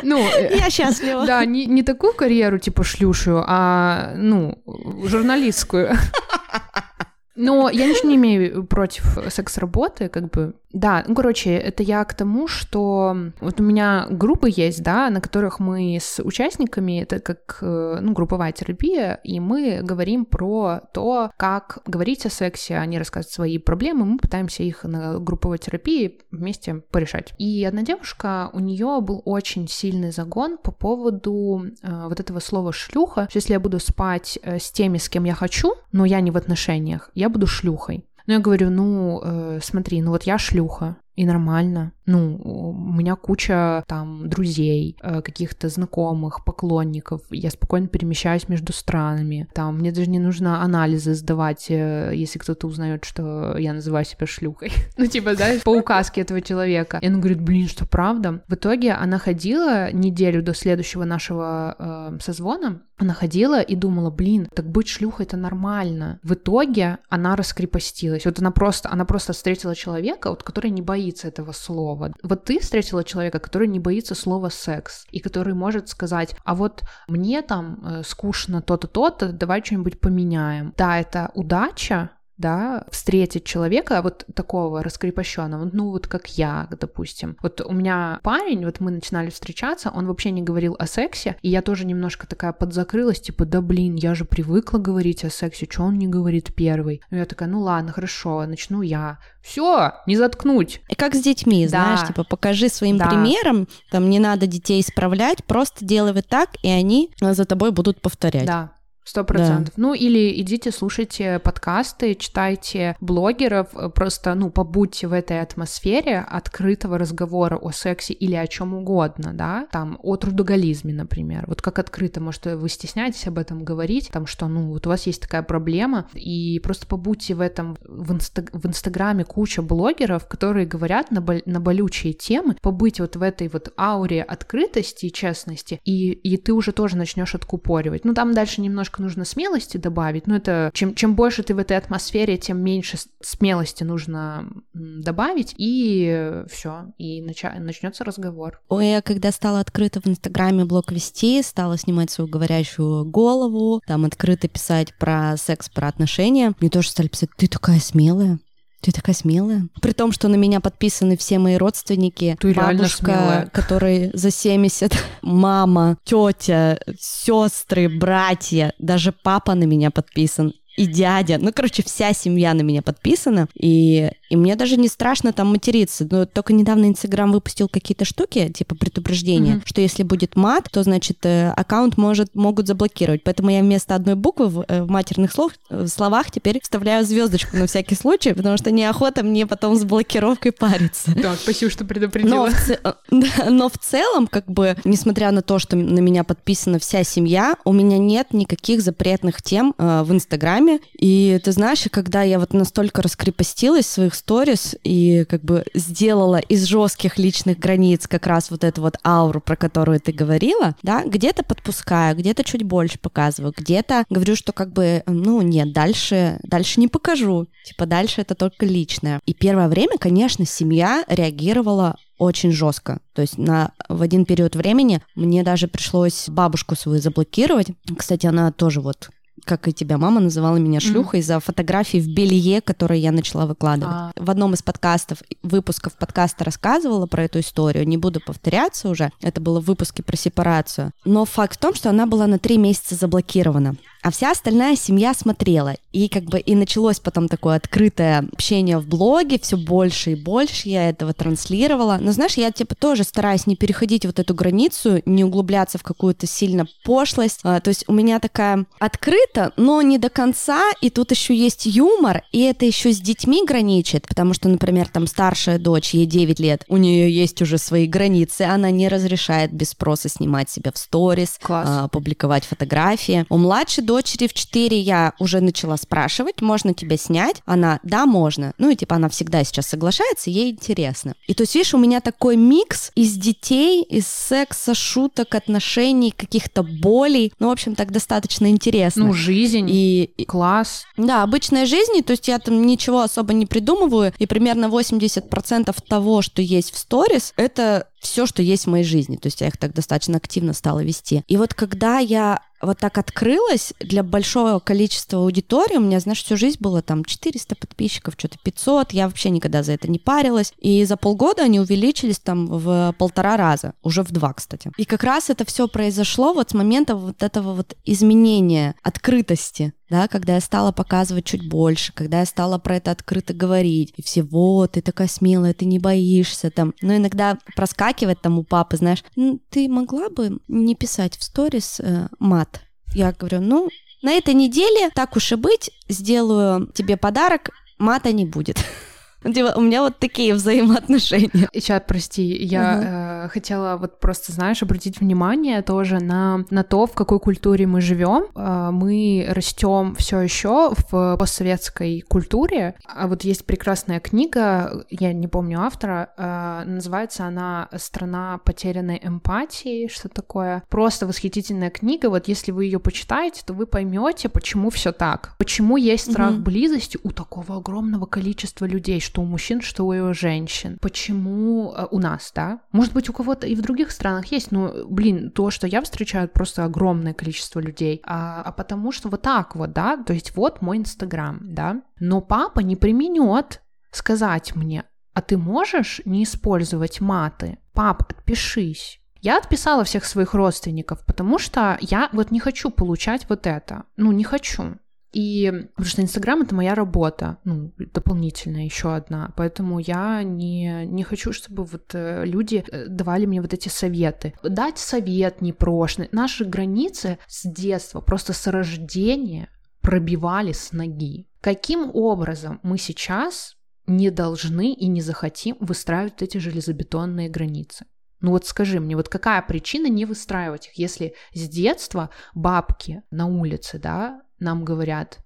Ну, я счастлива. Да, не, не такую карьеру, типа шлюшую, а, ну, журналистскую. Но я ничего не имею против секс-работы, как бы. Да, ну, короче, это я к тому, что вот у меня группы есть, да, на которых мы с участниками, это как, э, ну, групповая терапия, и мы говорим про то, как говорить о сексе, они рассказывают свои проблемы, мы пытаемся их на групповой терапии вместе порешать. И одна девушка, у нее был очень сильный загон по поводу э, вот этого слова шлюха, что если я буду спать э, с теми, с кем я хочу, но я не в отношениях, я буду шлюхой. Но я говорю, ну, э, смотри, ну вот я шлюха, и нормально. Ну, у меня куча там друзей, э, каких-то знакомых, поклонников. Я спокойно перемещаюсь между странами. Там мне даже не нужно анализы сдавать, э, если кто-то узнает, что я называю себя шлюхой. ну, типа, да, по указке этого человека. И она говорит, блин, что правда? В итоге она ходила неделю до следующего нашего э, созвона, она ходила и думала, блин, так быть шлюхой это нормально. В итоге она раскрепостилась. Вот она просто, она просто встретила человека, вот, который не боится этого слова. Вот ты встретила человека, который не боится слова секс, и который может сказать, а вот мне там э, скучно то-то, то-то, давай что-нибудь поменяем. Да, это удача, да, встретить человека вот такого раскрепощенного, ну вот как я, допустим. Вот у меня парень, вот мы начинали встречаться, он вообще не говорил о сексе, и я тоже немножко такая подзакрылась, типа, да блин, я же привыкла говорить о сексе, что он не говорит первый? И я такая, ну ладно, хорошо, начну я. Все, не заткнуть. И как с детьми, да. знаешь, типа, покажи своим да. примером, там не надо детей исправлять, просто делай вот так, и они за тобой будут повторять. Да, Сто процентов. Да. Ну или идите, слушайте подкасты, читайте блогеров, э, просто, ну, побудьте в этой атмосфере открытого разговора о сексе или о чем угодно, да, там, о трудоголизме, например. Вот как открыто, может, вы стесняетесь об этом говорить, там, что, ну, вот у вас есть такая проблема, и просто побудьте в этом, в, инста в Инстаграме куча блогеров, которые говорят на, бол на болючие темы, побыть вот в этой вот ауре открытости и честности, и, и ты уже тоже начнешь откупоривать. Ну, там дальше немножко немножко нужно смелости добавить, но это чем, чем больше ты в этой атмосфере, тем меньше смелости нужно добавить, и все, и нача- начнется разговор. Ой, я когда стала открыто в Инстаграме блог вести, стала снимать свою говорящую голову, там открыто писать про секс, про отношения, мне тоже стали писать, ты такая смелая, ты такая смелая. При том, что на меня подписаны все мои родственники. Ты бабушка, который за 70, мама, тетя, сестры, братья, даже папа на меня подписан и дядя. Ну, короче, вся семья на меня подписана. И, и мне даже не страшно там материться. Но только недавно Инстаграм выпустил какие-то штуки, типа предупреждения, mm-hmm. что если будет мат, то, значит, э, аккаунт может, могут заблокировать. Поэтому я вместо одной буквы в, э, в матерных слов, в э, словах теперь вставляю звездочку на всякий случай, потому что неохота мне потом с блокировкой париться. Да, спасибо, что предупредила. Но в, но в целом, как бы, несмотря на то, что на меня подписана вся семья, у меня нет никаких запретных тем э, в Инстаграме. И ты знаешь, когда я вот настолько раскрепостилась в своих сторис и как бы сделала из жестких личных границ как раз вот эту вот ауру, про которую ты говорила, да, где-то подпускаю, где-то чуть больше показываю, где-то говорю, что как бы, ну, нет, дальше, дальше не покажу. Типа дальше это только личное. И первое время, конечно, семья реагировала очень жестко. То есть на, в один период времени мне даже пришлось бабушку свою заблокировать. Кстати, она тоже вот как и тебя мама называла меня шлюхой mm-hmm. за фотографии в белье, которые я начала выкладывать. А. В одном из подкастов, выпусков подкаста рассказывала про эту историю, не буду повторяться уже, это было в выпуске про сепарацию. Но факт в том, что она была на три месяца заблокирована. А вся остальная семья смотрела. И как бы и началось потом такое открытое общение в блоге, все больше и больше я этого транслировала. Но знаешь, я типа тоже стараюсь не переходить вот эту границу, не углубляться в какую-то сильно пошлость. А, то есть у меня такая открыта, но не до конца, и тут еще есть юмор, и это еще с детьми граничит, потому что, например, там старшая дочь, ей 9 лет, у нее есть уже свои границы, она не разрешает без спроса снимать себя в сторис, а, публиковать фотографии. У младшей дочери в 4 я уже начала спрашивать, можно тебя снять? Она, да, можно. Ну и типа она всегда сейчас соглашается, ей интересно. И то есть, видишь, у меня такой микс из детей, из секса, шуток, отношений, каких-то болей. Ну, в общем, так достаточно интересно. Ну, жизнь. И класс. Да, обычная жизнь, то есть я там ничего особо не придумываю, и примерно 80% того, что есть в сторис, это все, что есть в моей жизни. То есть я их так достаточно активно стала вести. И вот когда я вот так открылась для большого количества аудитории, у меня, знаешь, всю жизнь было там 400 подписчиков, что-то 500, я вообще никогда за это не парилась. И за полгода они увеличились там в полтора раза, уже в два, кстати. И как раз это все произошло вот с момента вот этого вот изменения, открытости да, когда я стала показывать чуть больше, когда я стала про это открыто говорить, и все, вот, ты такая смелая, ты не боишься, там, но иногда проскакивает там у папы, знаешь, ты могла бы не писать в сторис э, мат? Я говорю, ну, на этой неделе, так уж и быть, сделаю тебе подарок, мата не будет. Типа, у меня вот такие взаимоотношения. И чат, прости, я э, хотела вот просто, знаешь, обратить внимание тоже на, на то, в какой культуре мы живем. Э, мы растем все еще в постсоветской культуре. А вот есть прекрасная книга, я не помню автора, э, называется она «Страна потерянной эмпатии», что такое. Просто восхитительная книга. Вот если вы ее почитаете, то вы поймете, почему все так. Почему есть страх mm-hmm. близости у такого огромного количества людей, что у мужчин, что у женщин. Почему э, у нас, да? Может быть, у кого-то и в других странах есть, но, блин, то, что я встречаю, просто огромное количество людей. А, а потому что вот так вот, да, то есть вот мой Инстаграм, да, но папа не применет сказать мне, а ты можешь не использовать маты? Пап, отпишись. Я отписала всех своих родственников, потому что я вот не хочу получать вот это. Ну, не хочу. И потому что Инстаграм это моя работа, ну, дополнительная еще одна. Поэтому я не, не хочу, чтобы вот э, люди э, давали мне вот эти советы. Дать совет непрошный. Наши границы с детства, просто с рождения пробивали с ноги. Каким образом мы сейчас не должны и не захотим выстраивать эти железобетонные границы? Ну вот скажи мне, вот какая причина не выстраивать их, если с детства бабки на улице, да, нам говорят,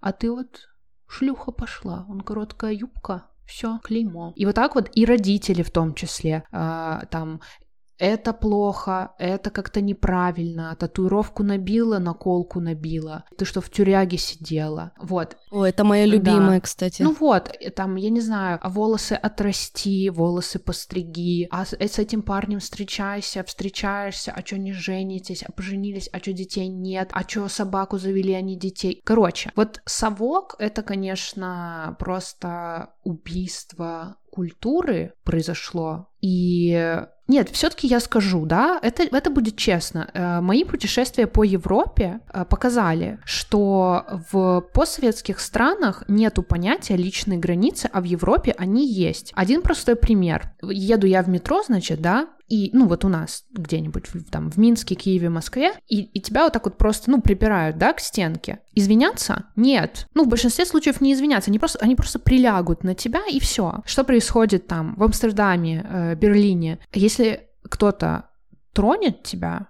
а ты вот шлюха пошла, он короткая юбка, все, клеймо. И вот так вот и родители в том числе, э, там, это плохо, это как-то неправильно, татуировку набила, наколку набила, ты что, в тюряге сидела, вот. О, это моя любимая, да. кстати. Ну вот, там, я не знаю, а волосы отрасти, волосы постриги, а с, э, с этим парнем встречайся, встречаешься, а чё не женитесь, а поженились, а чё детей нет, а чё собаку завели, а не детей. Короче, вот совок — это, конечно, просто убийство культуры произошло, и нет, все-таки я скажу, да, это, это будет честно. Э, мои путешествия по Европе э, показали, что в постсоветских странах нету понятия личной границы, а в Европе они есть. Один простой пример. Еду я в метро, значит, да, и, ну, вот у нас где-нибудь там в Минске, Киеве, Москве, и, и тебя вот так вот просто, ну, припирают, да, к стенке. Извиняться? Нет. Ну, в большинстве случаев не извиняться, они просто, они просто прилягут на тебя, и все. Что происходит там в Амстердаме, э, Берлине? Если кто-то тронет тебя,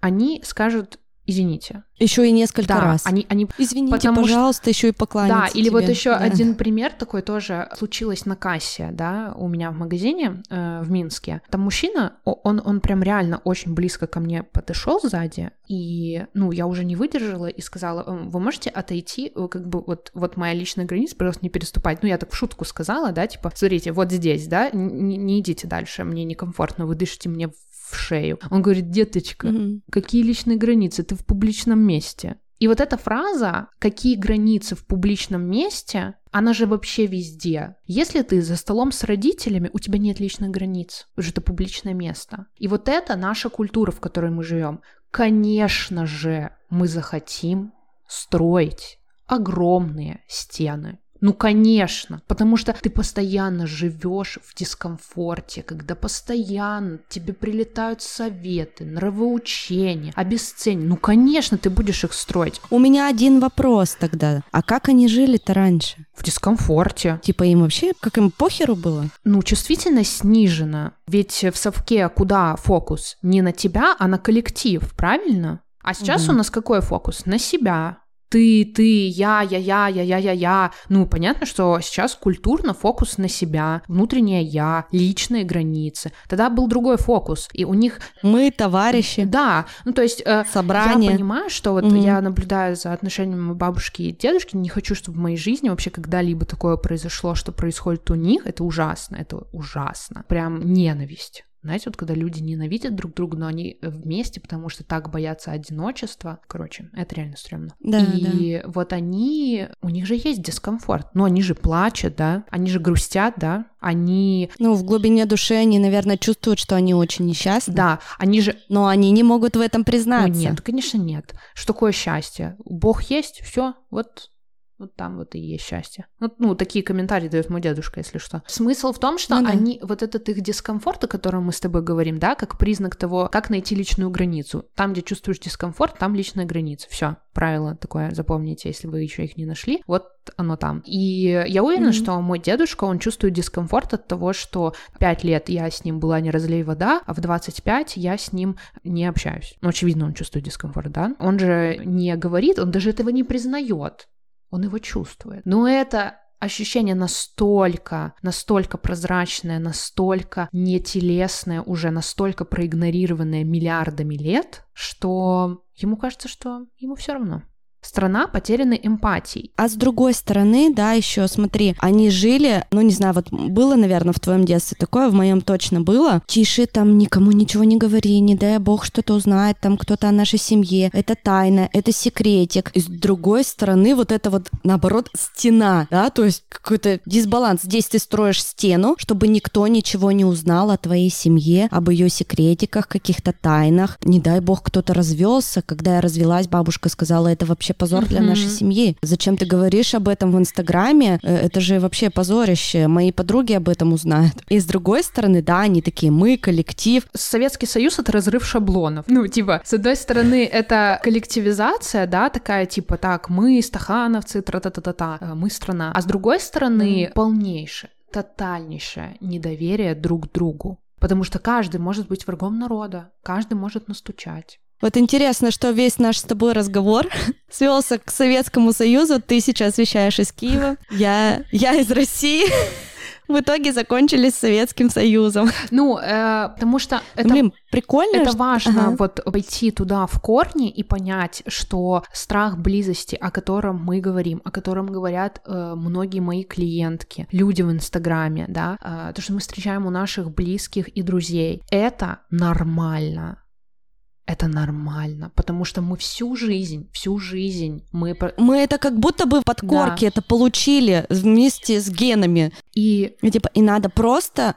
они скажут, извините, еще и несколько да, раз. Они, они, Извините, пожалуйста, что... еще и покланяться. Да, или тебе. вот еще да. один пример такой тоже случилось на кассе, да, у меня в магазине э, в Минске. Там мужчина, он, он прям реально очень близко ко мне подошел сзади, и, ну, я уже не выдержала и сказала, вы можете отойти, э, как бы вот, вот моя личная граница, просто не переступать. Ну, я так в шутку сказала, да, типа, смотрите, вот здесь, да, не, не идите дальше, мне некомфортно, вы дышите мне в шею. Он говорит, деточка, mm-hmm. какие личные границы? Ты в публичном месте. И вот эта фраза «какие границы в публичном месте», она же вообще везде. Если ты за столом с родителями, у тебя нет личных границ, уже это публичное место. И вот это наша культура, в которой мы живем. Конечно же, мы захотим строить огромные стены. Ну, конечно, потому что ты постоянно живешь в дискомфорте, когда постоянно тебе прилетают советы, нравоучения, обесценивания. Ну, конечно, ты будешь их строить. У меня один вопрос тогда. А как они жили-то раньше? В дискомфорте. Типа им вообще, как им похеру было? Ну, чувствительность снижена. Ведь в совке куда фокус? Не на тебя, а на коллектив, правильно? А сейчас угу. у нас какой фокус? На себя, ты, ты, я, я, я, я, я, я, я. Ну, понятно, что сейчас культурно фокус на себя, внутреннее я, личные границы. Тогда был другой фокус, и у них... Мы товарищи. Да, ну то есть... Э, Собрание. Я понимаю, что вот mm я наблюдаю за отношениями бабушки и дедушки, не хочу, чтобы в моей жизни вообще когда-либо такое произошло, что происходит у них, это ужасно, это ужасно. Прям ненависть. Знаете, вот когда люди ненавидят друг друга, но они вместе, потому что так боятся одиночества. Короче, это реально стрёмно. Да, и да. вот они, у них же есть дискомфорт. Но они же плачут, да, они же грустят, да, они... Ну, в глубине души они, наверное, чувствуют, что они очень несчастны. Да, они же... Но они не могут в этом признаться. Ну, нет, конечно, нет. Что такое счастье? Бог есть, все, вот вот там вот и есть счастье. Вот, ну, такие комментарии дает мой дедушка, если что. Смысл в том, что ну, да. они, вот этот их дискомфорт, о котором мы с тобой говорим, да, как признак того, как найти личную границу. Там, где чувствуешь дискомфорт, там личная граница. Все, правило такое, запомните, если вы еще их не нашли. Вот оно там. И я уверена, mm-hmm. что мой дедушка, он чувствует дискомфорт от того, что 5 лет я с ним была не разлей вода, а в 25 я с ним не общаюсь. Ну, очевидно, он чувствует дискомфорт, да? Он же не говорит, он даже этого не признает он его чувствует. Но это ощущение настолько, настолько прозрачное, настолько нетелесное, уже настолько проигнорированное миллиардами лет, что ему кажется, что ему все равно страна потерянной эмпатией. А с другой стороны, да, еще смотри, они жили, ну не знаю, вот было, наверное, в твоем детстве такое, в моем точно было. Тише, там никому ничего не говори, не дай бог что-то узнает, там кто-то о нашей семье, это тайна, это секретик. И с другой стороны, вот это вот, наоборот, стена, да, то есть какой-то дисбаланс. Здесь ты строишь стену, чтобы никто ничего не узнал о твоей семье, об ее секретиках, каких-то тайнах. Не дай бог кто-то развелся. Когда я развелась, бабушка сказала, это вообще позор mm-hmm. для нашей семьи. Зачем ты говоришь об этом в Инстаграме? Э, это же вообще позорище. Мои подруги об этом узнают. И с другой стороны, да, они такие, мы коллектив. Советский Союз — это разрыв шаблонов. Ну, типа, с одной стороны, это коллективизация, да, такая, типа, так, мы стахановцы, тра-та-та-та-та, э, мы страна. А с другой стороны, mm-hmm. полнейшее, тотальнейшее недоверие друг к другу. Потому что каждый может быть врагом народа, каждый может настучать. Вот интересно, что весь наш с тобой разговор свелся к Советскому Союзу. Ты сейчас вещаешь из Киева, я, я из России. В итоге закончили с Советским Союзом. Ну, э, потому что это, Блин, прикольно. Это важно ага. вот пойти туда в корни и понять, что страх близости, о котором мы говорим, о котором говорят э, многие мои клиентки, люди в Инстаграме, да, э, то, что мы встречаем у наших близких и друзей, это нормально это нормально, потому что мы всю жизнь, всю жизнь мы... Мы это как будто бы под корки да. это получили вместе с генами. И... и... Типа, и надо просто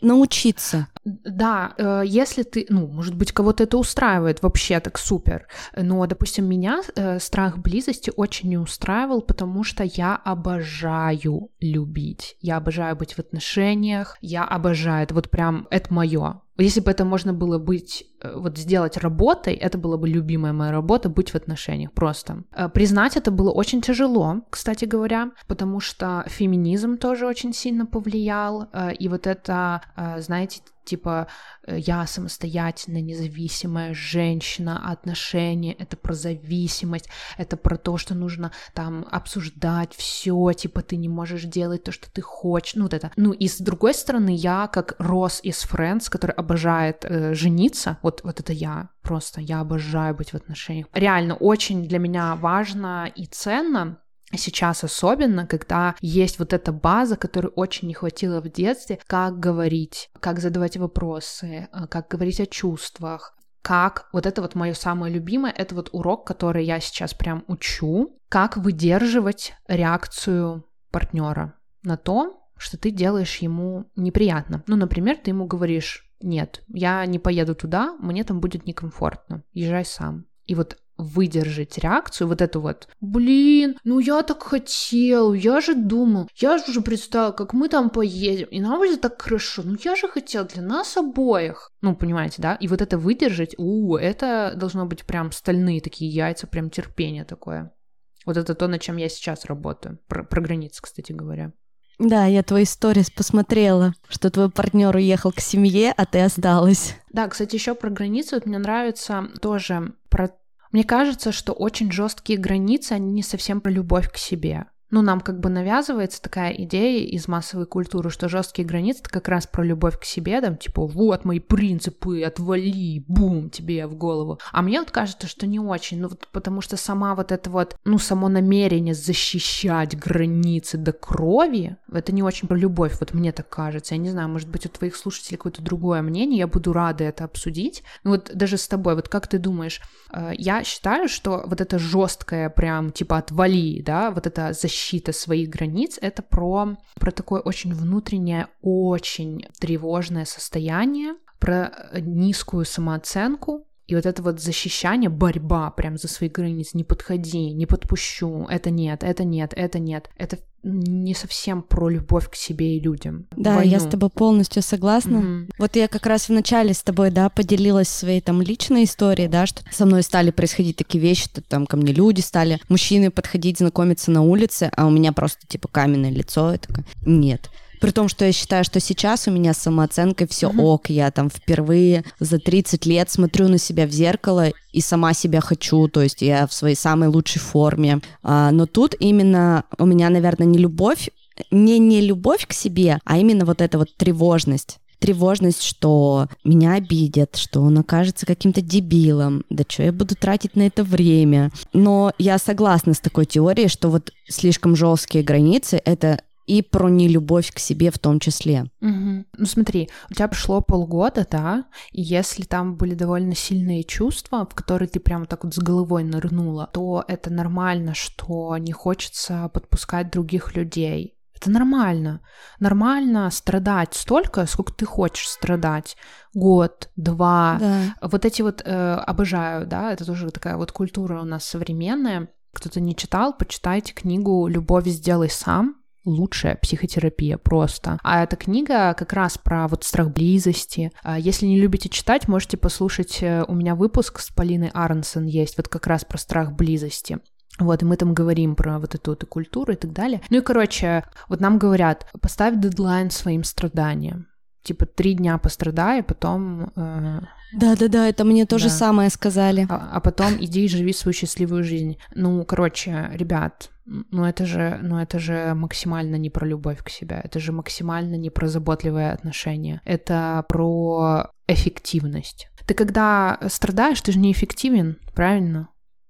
научиться. Да, э, если ты, ну, может быть, кого-то это устраивает, вообще так супер. Но, допустим, меня э, страх близости очень не устраивал, потому что я обожаю любить. Я обожаю быть в отношениях, я обожаю, это вот прям, это мое. Если бы это можно было быть, вот сделать работой, это была бы любимая моя работа, быть в отношениях просто. Э, признать это было очень тяжело, кстати говоря, потому что феминизм тоже очень сильно повлиял, э, и вот это, знаете, типа э, я самостоятельная, независимая женщина, отношения, это про зависимость, это про то, что нужно там обсуждать все, типа ты не можешь делать то, что ты хочешь, ну вот это. Ну и с другой стороны, я как Рос из Friends, который обожает э, жениться, вот это я, просто я обожаю быть в отношениях. Реально очень для меня важно и ценно сейчас особенно, когда есть вот эта база, которой очень не хватило в детстве, как говорить, как задавать вопросы, э, как говорить о чувствах, как, вот это вот мое самое любимое, это вот урок, который я сейчас прям учу, как выдерживать реакцию партнера на то, что ты делаешь ему неприятно. Ну, например, ты ему говоришь, нет, я не поеду туда, мне там будет некомфортно, езжай сам. И вот выдержать реакцию, вот эту вот, блин, ну я так хотел, я же думал, я же уже представил, как мы там поедем, и нам будет так хорошо, ну я же хотел для нас обоих. Ну, понимаете, да? И вот это выдержать, у, это должно быть прям стальные такие яйца, прям терпение такое. Вот это то, над чем я сейчас работаю. Про, про границы, кстати говоря. Да, я твои сторис посмотрела, что твой партнер уехал к семье, а ты осталась. Да, кстати, еще про границы. Вот мне нравится тоже про... Мне кажется, что очень жесткие границы, они не совсем про любовь к себе ну, нам как бы навязывается такая идея из массовой культуры, что жесткие границы это как раз про любовь к себе, там, типа, вот мои принципы, отвали, бум, тебе в голову. А мне вот кажется, что не очень, ну, вот, потому что сама вот это вот, ну, само намерение защищать границы до крови, это не очень про любовь, вот мне так кажется. Я не знаю, может быть, у твоих слушателей какое-то другое мнение, я буду рада это обсудить. Ну, вот даже с тобой, вот как ты думаешь, э, я считаю, что вот это жесткое прям, типа, отвали, да, вот это защищать защита своих границ — это про, про такое очень внутреннее, очень тревожное состояние, про низкую самооценку, и вот это вот защищание, борьба прям за свои границы, не подходи, не подпущу, это нет, это нет, это нет. Это не совсем про любовь к себе и людям. Да, Войну. я с тобой полностью согласна. Mm-hmm. Вот я как раз в начале с тобой, да, поделилась своей там личной историей, да, что со мной стали происходить такие вещи, что там ко мне люди стали, мужчины подходить, знакомиться на улице, а у меня просто типа каменное лицо, и такая, нет. При том, что я считаю, что сейчас у меня с самооценкой все mm-hmm. ок. Я там впервые за 30 лет смотрю на себя в зеркало и сама себя хочу. То есть я в своей самой лучшей форме. А, но тут именно у меня, наверное, не любовь, не не любовь к себе, а именно вот эта вот тревожность тревожность, что меня обидят, что он окажется каким-то дебилом, да что я буду тратить на это время. Но я согласна с такой теорией, что вот слишком жесткие границы — это и про нелюбовь к себе в том числе. Угу. Ну смотри, у тебя прошло полгода, да, и если там были довольно сильные чувства, в которые ты прямо так вот с головой нырнула, то это нормально, что не хочется подпускать других людей. Это нормально. Нормально страдать столько, сколько ты хочешь страдать. Год, два. Да. Вот эти вот э, обожаю, да, это тоже такая вот культура у нас современная. Кто-то не читал, почитайте книгу «Любовь сделай сам» лучшая психотерапия просто. А эта книга как раз про вот страх близости. А если не любите читать, можете послушать э, у меня выпуск с Полиной Арнсон есть, вот как раз про страх близости. Вот, и мы там говорим про вот эту вот культуру и так далее. Ну и, короче, вот нам говорят, поставь дедлайн своим страданиям. Типа три дня пострадай, а потом... Э... Да-да-да, это мне то да. самое сказали. А, а потом иди и живи свою счастливую жизнь. Ну, короче, ребят, ну это же, ну это же максимально не про любовь к себе, это же максимально не про заботливое отношение, это про эффективность. Ты когда страдаешь, ты же неэффективен, правильно?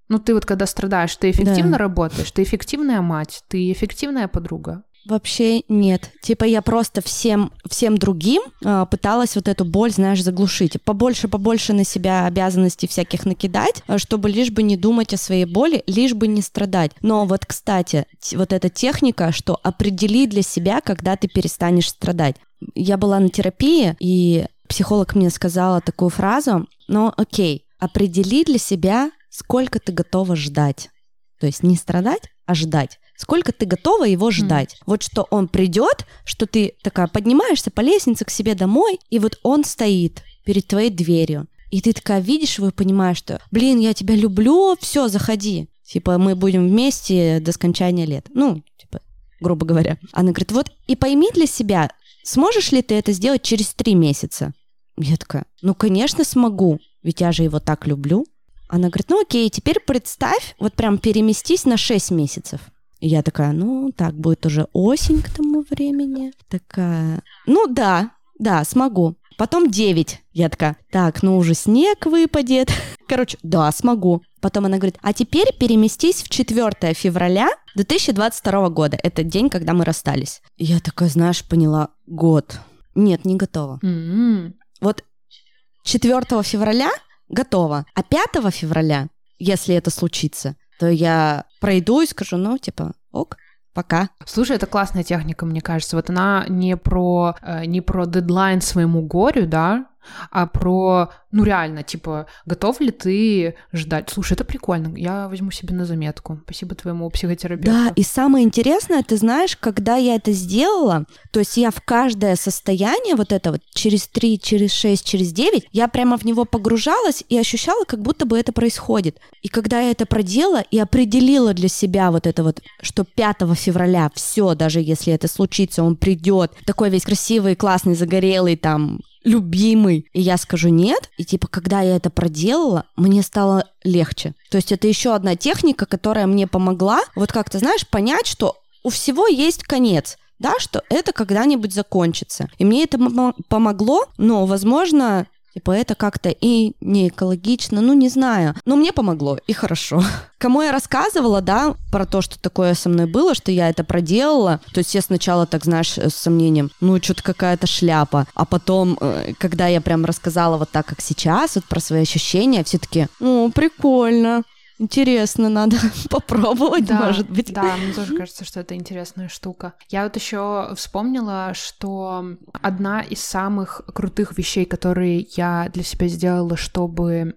Ну ты вот когда страдаешь, ты эффективно да. работаешь, ты эффективная мать, ты эффективная подруга, Вообще нет. Типа я просто всем, всем другим э, пыталась вот эту боль, знаешь, заглушить. Побольше, побольше на себя обязанностей всяких накидать, а, чтобы лишь бы не думать о своей боли, лишь бы не страдать. Но вот, кстати, вот эта техника, что определи для себя, когда ты перестанешь страдать. Я была на терапии, и психолог мне сказала такую фразу, но окей, определи для себя, сколько ты готова ждать. То есть не страдать, а ждать. Сколько ты готова его ждать? Mm. Вот что он придет, что ты такая поднимаешься по лестнице к себе домой, и вот он стоит перед твоей дверью. И ты такая видишь его и понимаешь, что, блин, я тебя люблю, все, заходи. Типа, мы будем вместе до скончания лет. Ну, типа, грубо говоря. Она говорит, вот и пойми для себя, сможешь ли ты это сделать через три месяца? Я такая, ну, конечно, смогу, ведь я же его так люблю. Она говорит, ну окей, теперь представь, вот прям переместись на 6 месяцев. И я такая, ну, так, будет уже осень к тому времени. Такая, ну да, да, смогу. Потом 9. Я такая, так, ну уже снег выпадет. Короче, да, смогу. Потом она говорит, а теперь переместись в 4 февраля 2022 года. Это день, когда мы расстались. Я такая, знаешь, поняла, год. Нет, не готова. Mm-hmm. Вот 4 февраля готова, а 5 февраля, если это случится, то я пройду и скажу, ну, типа, ок, пока. Слушай, это классная техника, мне кажется. Вот она не про, э, не про дедлайн своему горю, да, а про, ну реально, типа, готов ли ты ждать? Слушай, это прикольно, я возьму себе на заметку. Спасибо твоему психотерапевту. Да, и самое интересное, ты знаешь, когда я это сделала, то есть я в каждое состояние вот это вот через 3, через 6, через 9, я прямо в него погружалась и ощущала, как будто бы это происходит. И когда я это проделала и определила для себя вот это вот, что 5 февраля все, даже если это случится, он придет, такой весь красивый, классный, загорелый, там, любимый. И я скажу нет. И типа, когда я это проделала, мне стало легче. То есть это еще одна техника, которая мне помогла, вот как ты знаешь, понять, что у всего есть конец да, что это когда-нибудь закончится. И мне это помогло, но, возможно, Типа это как-то и не экологично, ну не знаю. Но мне помогло, и хорошо. Кому я рассказывала, да, про то, что такое со мной было, что я это проделала, то есть я сначала, так знаешь, с сомнением, ну что-то какая-то шляпа. А потом, э, когда я прям рассказала вот так, как сейчас, вот про свои ощущения, все таки ну, прикольно. Интересно, надо попробовать, да, может быть. Да, мне тоже кажется, что это интересная штука. Я вот еще вспомнила, что одна из самых крутых вещей, которые я для себя сделала, чтобы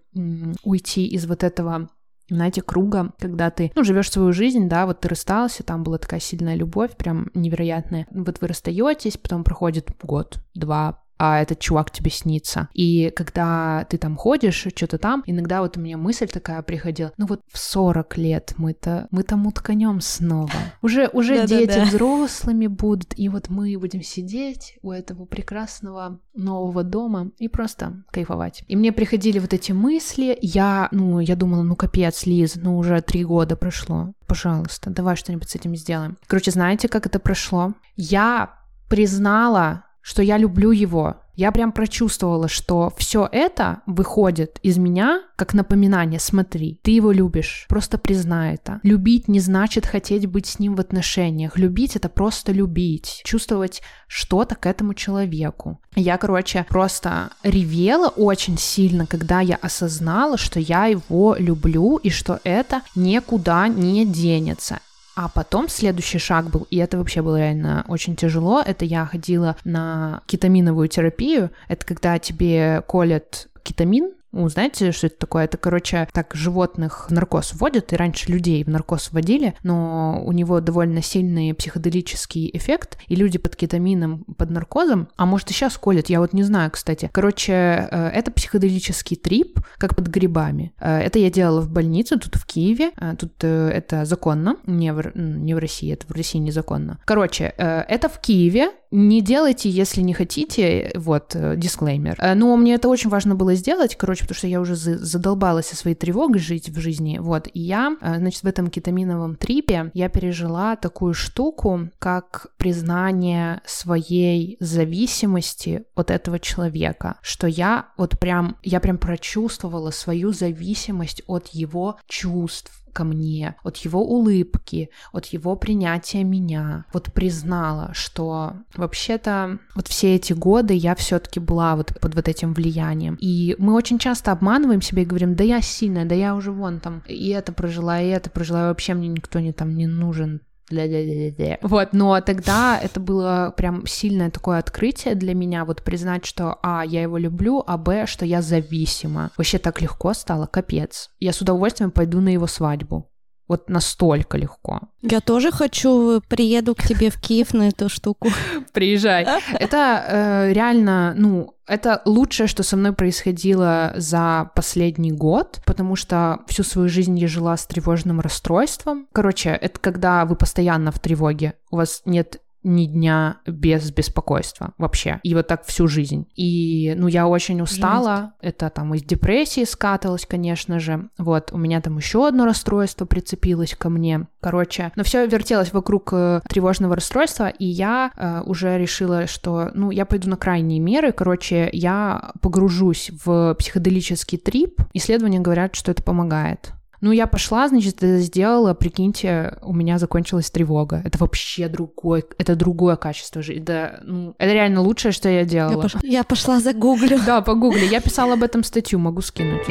уйти из вот этого знаете, круга, когда ты, ну, живешь свою жизнь, да, вот ты расстался, там была такая сильная любовь, прям невероятная. Вот вы расстаетесь, потом проходит год, два, а этот чувак тебе снится. И когда ты там ходишь, что-то там, иногда вот у меня мысль такая приходила, ну вот в 40 лет мы-то, мы там утканем снова. Уже, уже дети взрослыми будут, и вот мы будем сидеть у этого прекрасного нового дома и просто кайфовать. И мне приходили вот эти мысли, я, ну, я думала, ну капец, Лиз, ну уже три года прошло, пожалуйста, давай что-нибудь с этим сделаем. Короче, знаете, как это прошло? Я признала что я люблю его. Я прям прочувствовала, что все это выходит из меня как напоминание. Смотри, ты его любишь, просто признай это. Любить не значит хотеть быть с ним в отношениях. Любить это просто любить, чувствовать что-то к этому человеку. Я, короче, просто ревела очень сильно, когда я осознала, что я его люблю и что это никуда не денется. А потом следующий шаг был, и это вообще было реально очень тяжело, это я ходила на кетаминовую терапию, это когда тебе колят кетамин, ну, знаете, что это такое? Это, короче, так животных в наркоз вводят, и раньше людей в наркоз вводили, но у него довольно сильный психоделический эффект, и люди под кетамином, под наркозом, а может и сейчас колят, я вот не знаю, кстати. Короче, э, это психоделический трип, как под грибами. Э, это я делала в больнице, тут в Киеве, э, тут это законно, не в, не в России, это в России незаконно. Короче, это в Киеве, не делайте, если не хотите, вот, дисклеймер. Но мне это очень важно было сделать, короче, потому что я уже задолбалась со своей тревогой жить в жизни, вот, и я, э, значит, в этом кетаминовом трипе я пережила такую штуку, как признание своей зависимости от этого человека, что я вот прям, я прям прочувствовала свою зависимость от его чувств, ко мне, от его улыбки, от его принятия меня, вот признала, что вообще-то вот все эти годы я все-таки была вот под вот этим влиянием. И мы очень часто обманываем себя и говорим, да я сильная, да я уже вон там и это прожила, и это прожила, и вообще мне никто не там не нужен, вот, но тогда это было прям сильное такое открытие для меня, вот признать, что, а, я его люблю, а, б, что я зависима. Вообще так легко стало, капец. Я с удовольствием пойду на его свадьбу. Вот настолько легко. Я тоже хочу, приеду к тебе в Киев на эту штуку. Приезжай. Это э, реально, ну, это лучшее, что со мной происходило за последний год, потому что всю свою жизнь я жила с тревожным расстройством. Короче, это когда вы постоянно в тревоге, у вас нет ни дня без беспокойства вообще. И вот так всю жизнь. И, ну, я очень устала. Жесть. Это там из депрессии скатывалось, конечно же. Вот, у меня там еще одно расстройство прицепилось ко мне. Короче, но все вертелось вокруг э, тревожного расстройства, и я э, уже решила, что, ну, я пойду на крайние меры. Короче, я погружусь в психоделический трип. Исследования говорят, что это помогает. Ну, я пошла, значит, это сделала, прикиньте, у меня закончилась тревога. Это вообще другой, это другое качество жизни. Да, ну, это реально лучшее, что я делала. Я, пош... я пошла за гуглю. Да, по гугле. Я писала об этом статью, могу скинуть.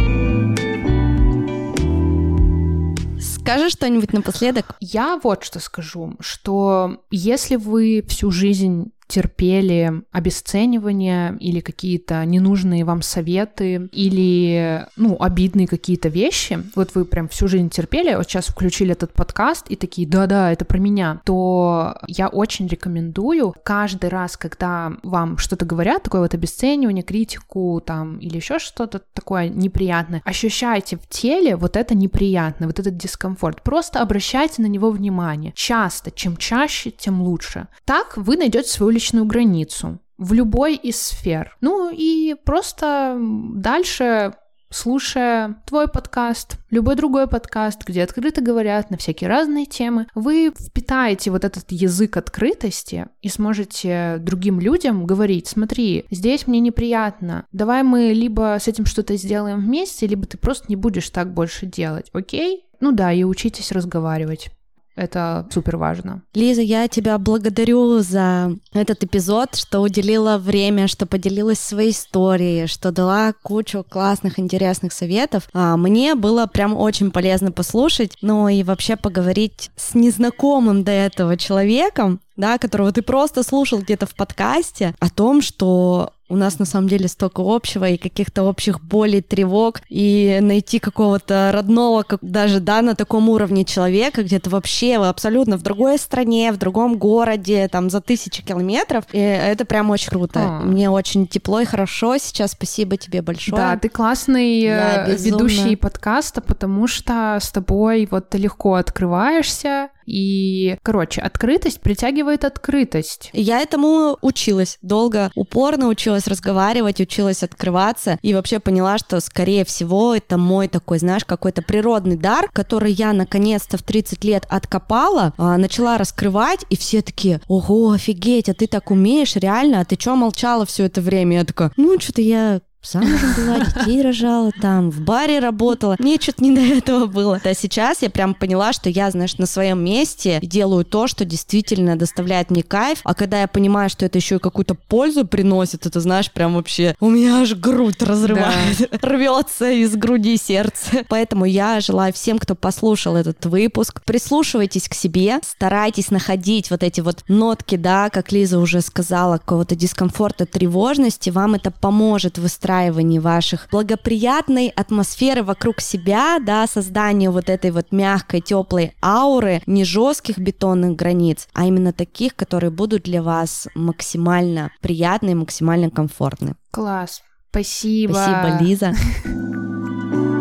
Скажи что-нибудь напоследок? Я вот что скажу, что если вы всю жизнь терпели обесценивание или какие-то ненужные вам советы или, ну, обидные какие-то вещи, вот вы прям всю жизнь терпели, вот сейчас включили этот подкаст и такие, да-да, это про меня, то я очень рекомендую каждый раз, когда вам что-то говорят, такое вот обесценивание, критику там или еще что-то такое неприятное, ощущайте в теле вот это неприятное, вот этот дискомфорт. Просто обращайте на него внимание. Часто, чем чаще, тем лучше. Так вы найдете свою личную границу в любой из сфер. Ну и просто дальше слушая твой подкаст, любой другой подкаст, где открыто говорят на всякие разные темы, вы впитаете вот этот язык открытости и сможете другим людям говорить, смотри, здесь мне неприятно, давай мы либо с этим что-то сделаем вместе, либо ты просто не будешь так больше делать, окей? Ну да, и учитесь разговаривать. Это супер важно. Лиза, я тебя благодарю за этот эпизод, что уделила время, что поделилась своей историей, что дала кучу классных, интересных советов. А, мне было прям очень полезно послушать, ну и вообще поговорить с незнакомым до этого человеком, да, которого ты просто слушал где-то в подкасте, о том, что у нас на самом деле столько общего и каких-то общих болей, тревог, и найти какого-то родного, как даже, да, на таком уровне человека, где-то вообще абсолютно в другой стране, в другом городе, там, за тысячи километров, и это прям очень круто. А. Мне очень тепло и хорошо сейчас, спасибо тебе большое. Да, ты классный э, ведущий подкаста, потому что с тобой вот ты легко открываешься, и, короче, открытость притягивает открытость. Я этому училась долго, упорно училась разговаривать, училась открываться и вообще поняла, что, скорее всего, это мой такой, знаешь, какой-то природный дар, который я наконец-то в 30 лет откопала, а, начала раскрывать, и все такие, ого, офигеть, а ты так умеешь, реально, а ты что молчала все это время? Я такая, ну, что-то я замужем была, детей рожала, там, в баре работала. Мне что-то не до этого было. А сейчас я прям поняла, что я, знаешь, на своем месте делаю то, что действительно доставляет мне кайф. А когда я понимаю, что это еще и какую-то пользу приносит, это, знаешь, прям вообще у меня аж грудь разрывает, да. рвется из груди сердце. Поэтому я желаю всем, кто послушал этот выпуск, прислушивайтесь к себе, старайтесь находить вот эти вот нотки, да, как Лиза уже сказала, какого-то дискомфорта, тревожности. Вам это поможет выстраивать выстраивании ваших благоприятной атмосферы вокруг себя, да, созданию вот этой вот мягкой, теплой ауры, не жестких бетонных границ, а именно таких, которые будут для вас максимально приятны и максимально комфортны. Класс. Спасибо. Спасибо, Лиза.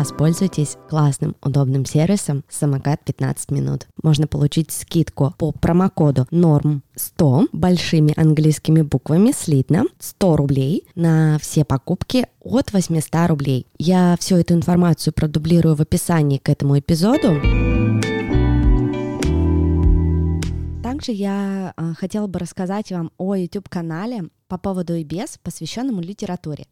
Воспользуйтесь классным, удобным сервисом «Самокат 15 минут». Можно получить скидку по промокоду норм 100 большими английскими буквами слитно 100 рублей на все покупки от 800 рублей. Я всю эту информацию продублирую в описании к этому эпизоду. Также я э, хотела бы рассказать вам о YouTube-канале по поводу и без, посвященному литературе.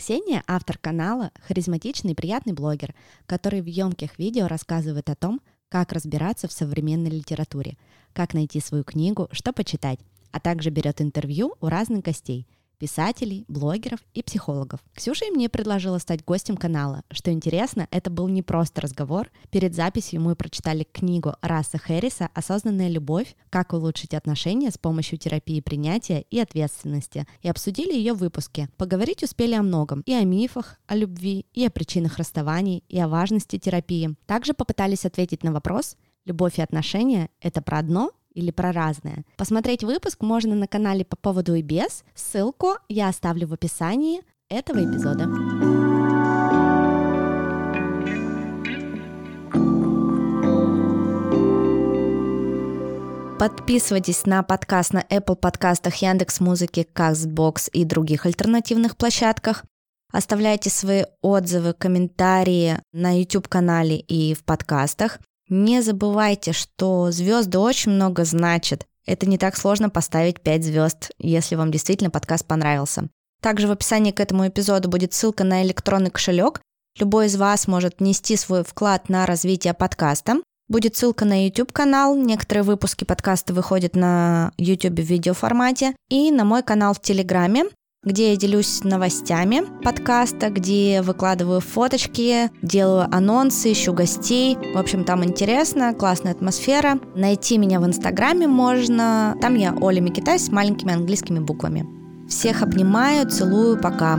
Ксения – автор канала, харизматичный и приятный блогер, который в емких видео рассказывает о том, как разбираться в современной литературе, как найти свою книгу, что почитать, а также берет интервью у разных гостей – писателей, блогеров и психологов. Ксюша и мне предложила стать гостем канала. Что интересно, это был не просто разговор. Перед записью мы прочитали книгу Раса Хэрриса «Осознанная любовь. Как улучшить отношения с помощью терапии принятия и ответственности» и обсудили ее в выпуске. Поговорить успели о многом. И о мифах, о любви, и о причинах расставаний, и о важности терапии. Также попытались ответить на вопрос, любовь и отношения — это про одно или про разное. Посмотреть выпуск можно на канале по поводу и без. Ссылку я оставлю в описании этого эпизода. Подписывайтесь на подкаст на Apple подкастах, Яндекс Музыки, Castbox и других альтернативных площадках. Оставляйте свои отзывы, комментарии на YouTube-канале и в подкастах. Не забывайте, что звезды очень много значат. Это не так сложно поставить 5 звезд, если вам действительно подкаст понравился. Также в описании к этому эпизоду будет ссылка на электронный кошелек. Любой из вас может внести свой вклад на развитие подкаста. Будет ссылка на YouTube-канал, некоторые выпуски подкаста выходят на YouTube в видеоформате, и на мой канал в Телеграме. Где я делюсь новостями подкаста, где выкладываю фоточки, делаю анонсы, ищу гостей. В общем, там интересно, классная атмосфера. Найти меня в Инстаграме можно. Там я Оля Микитай с маленькими английскими буквами. Всех обнимаю, целую, пока.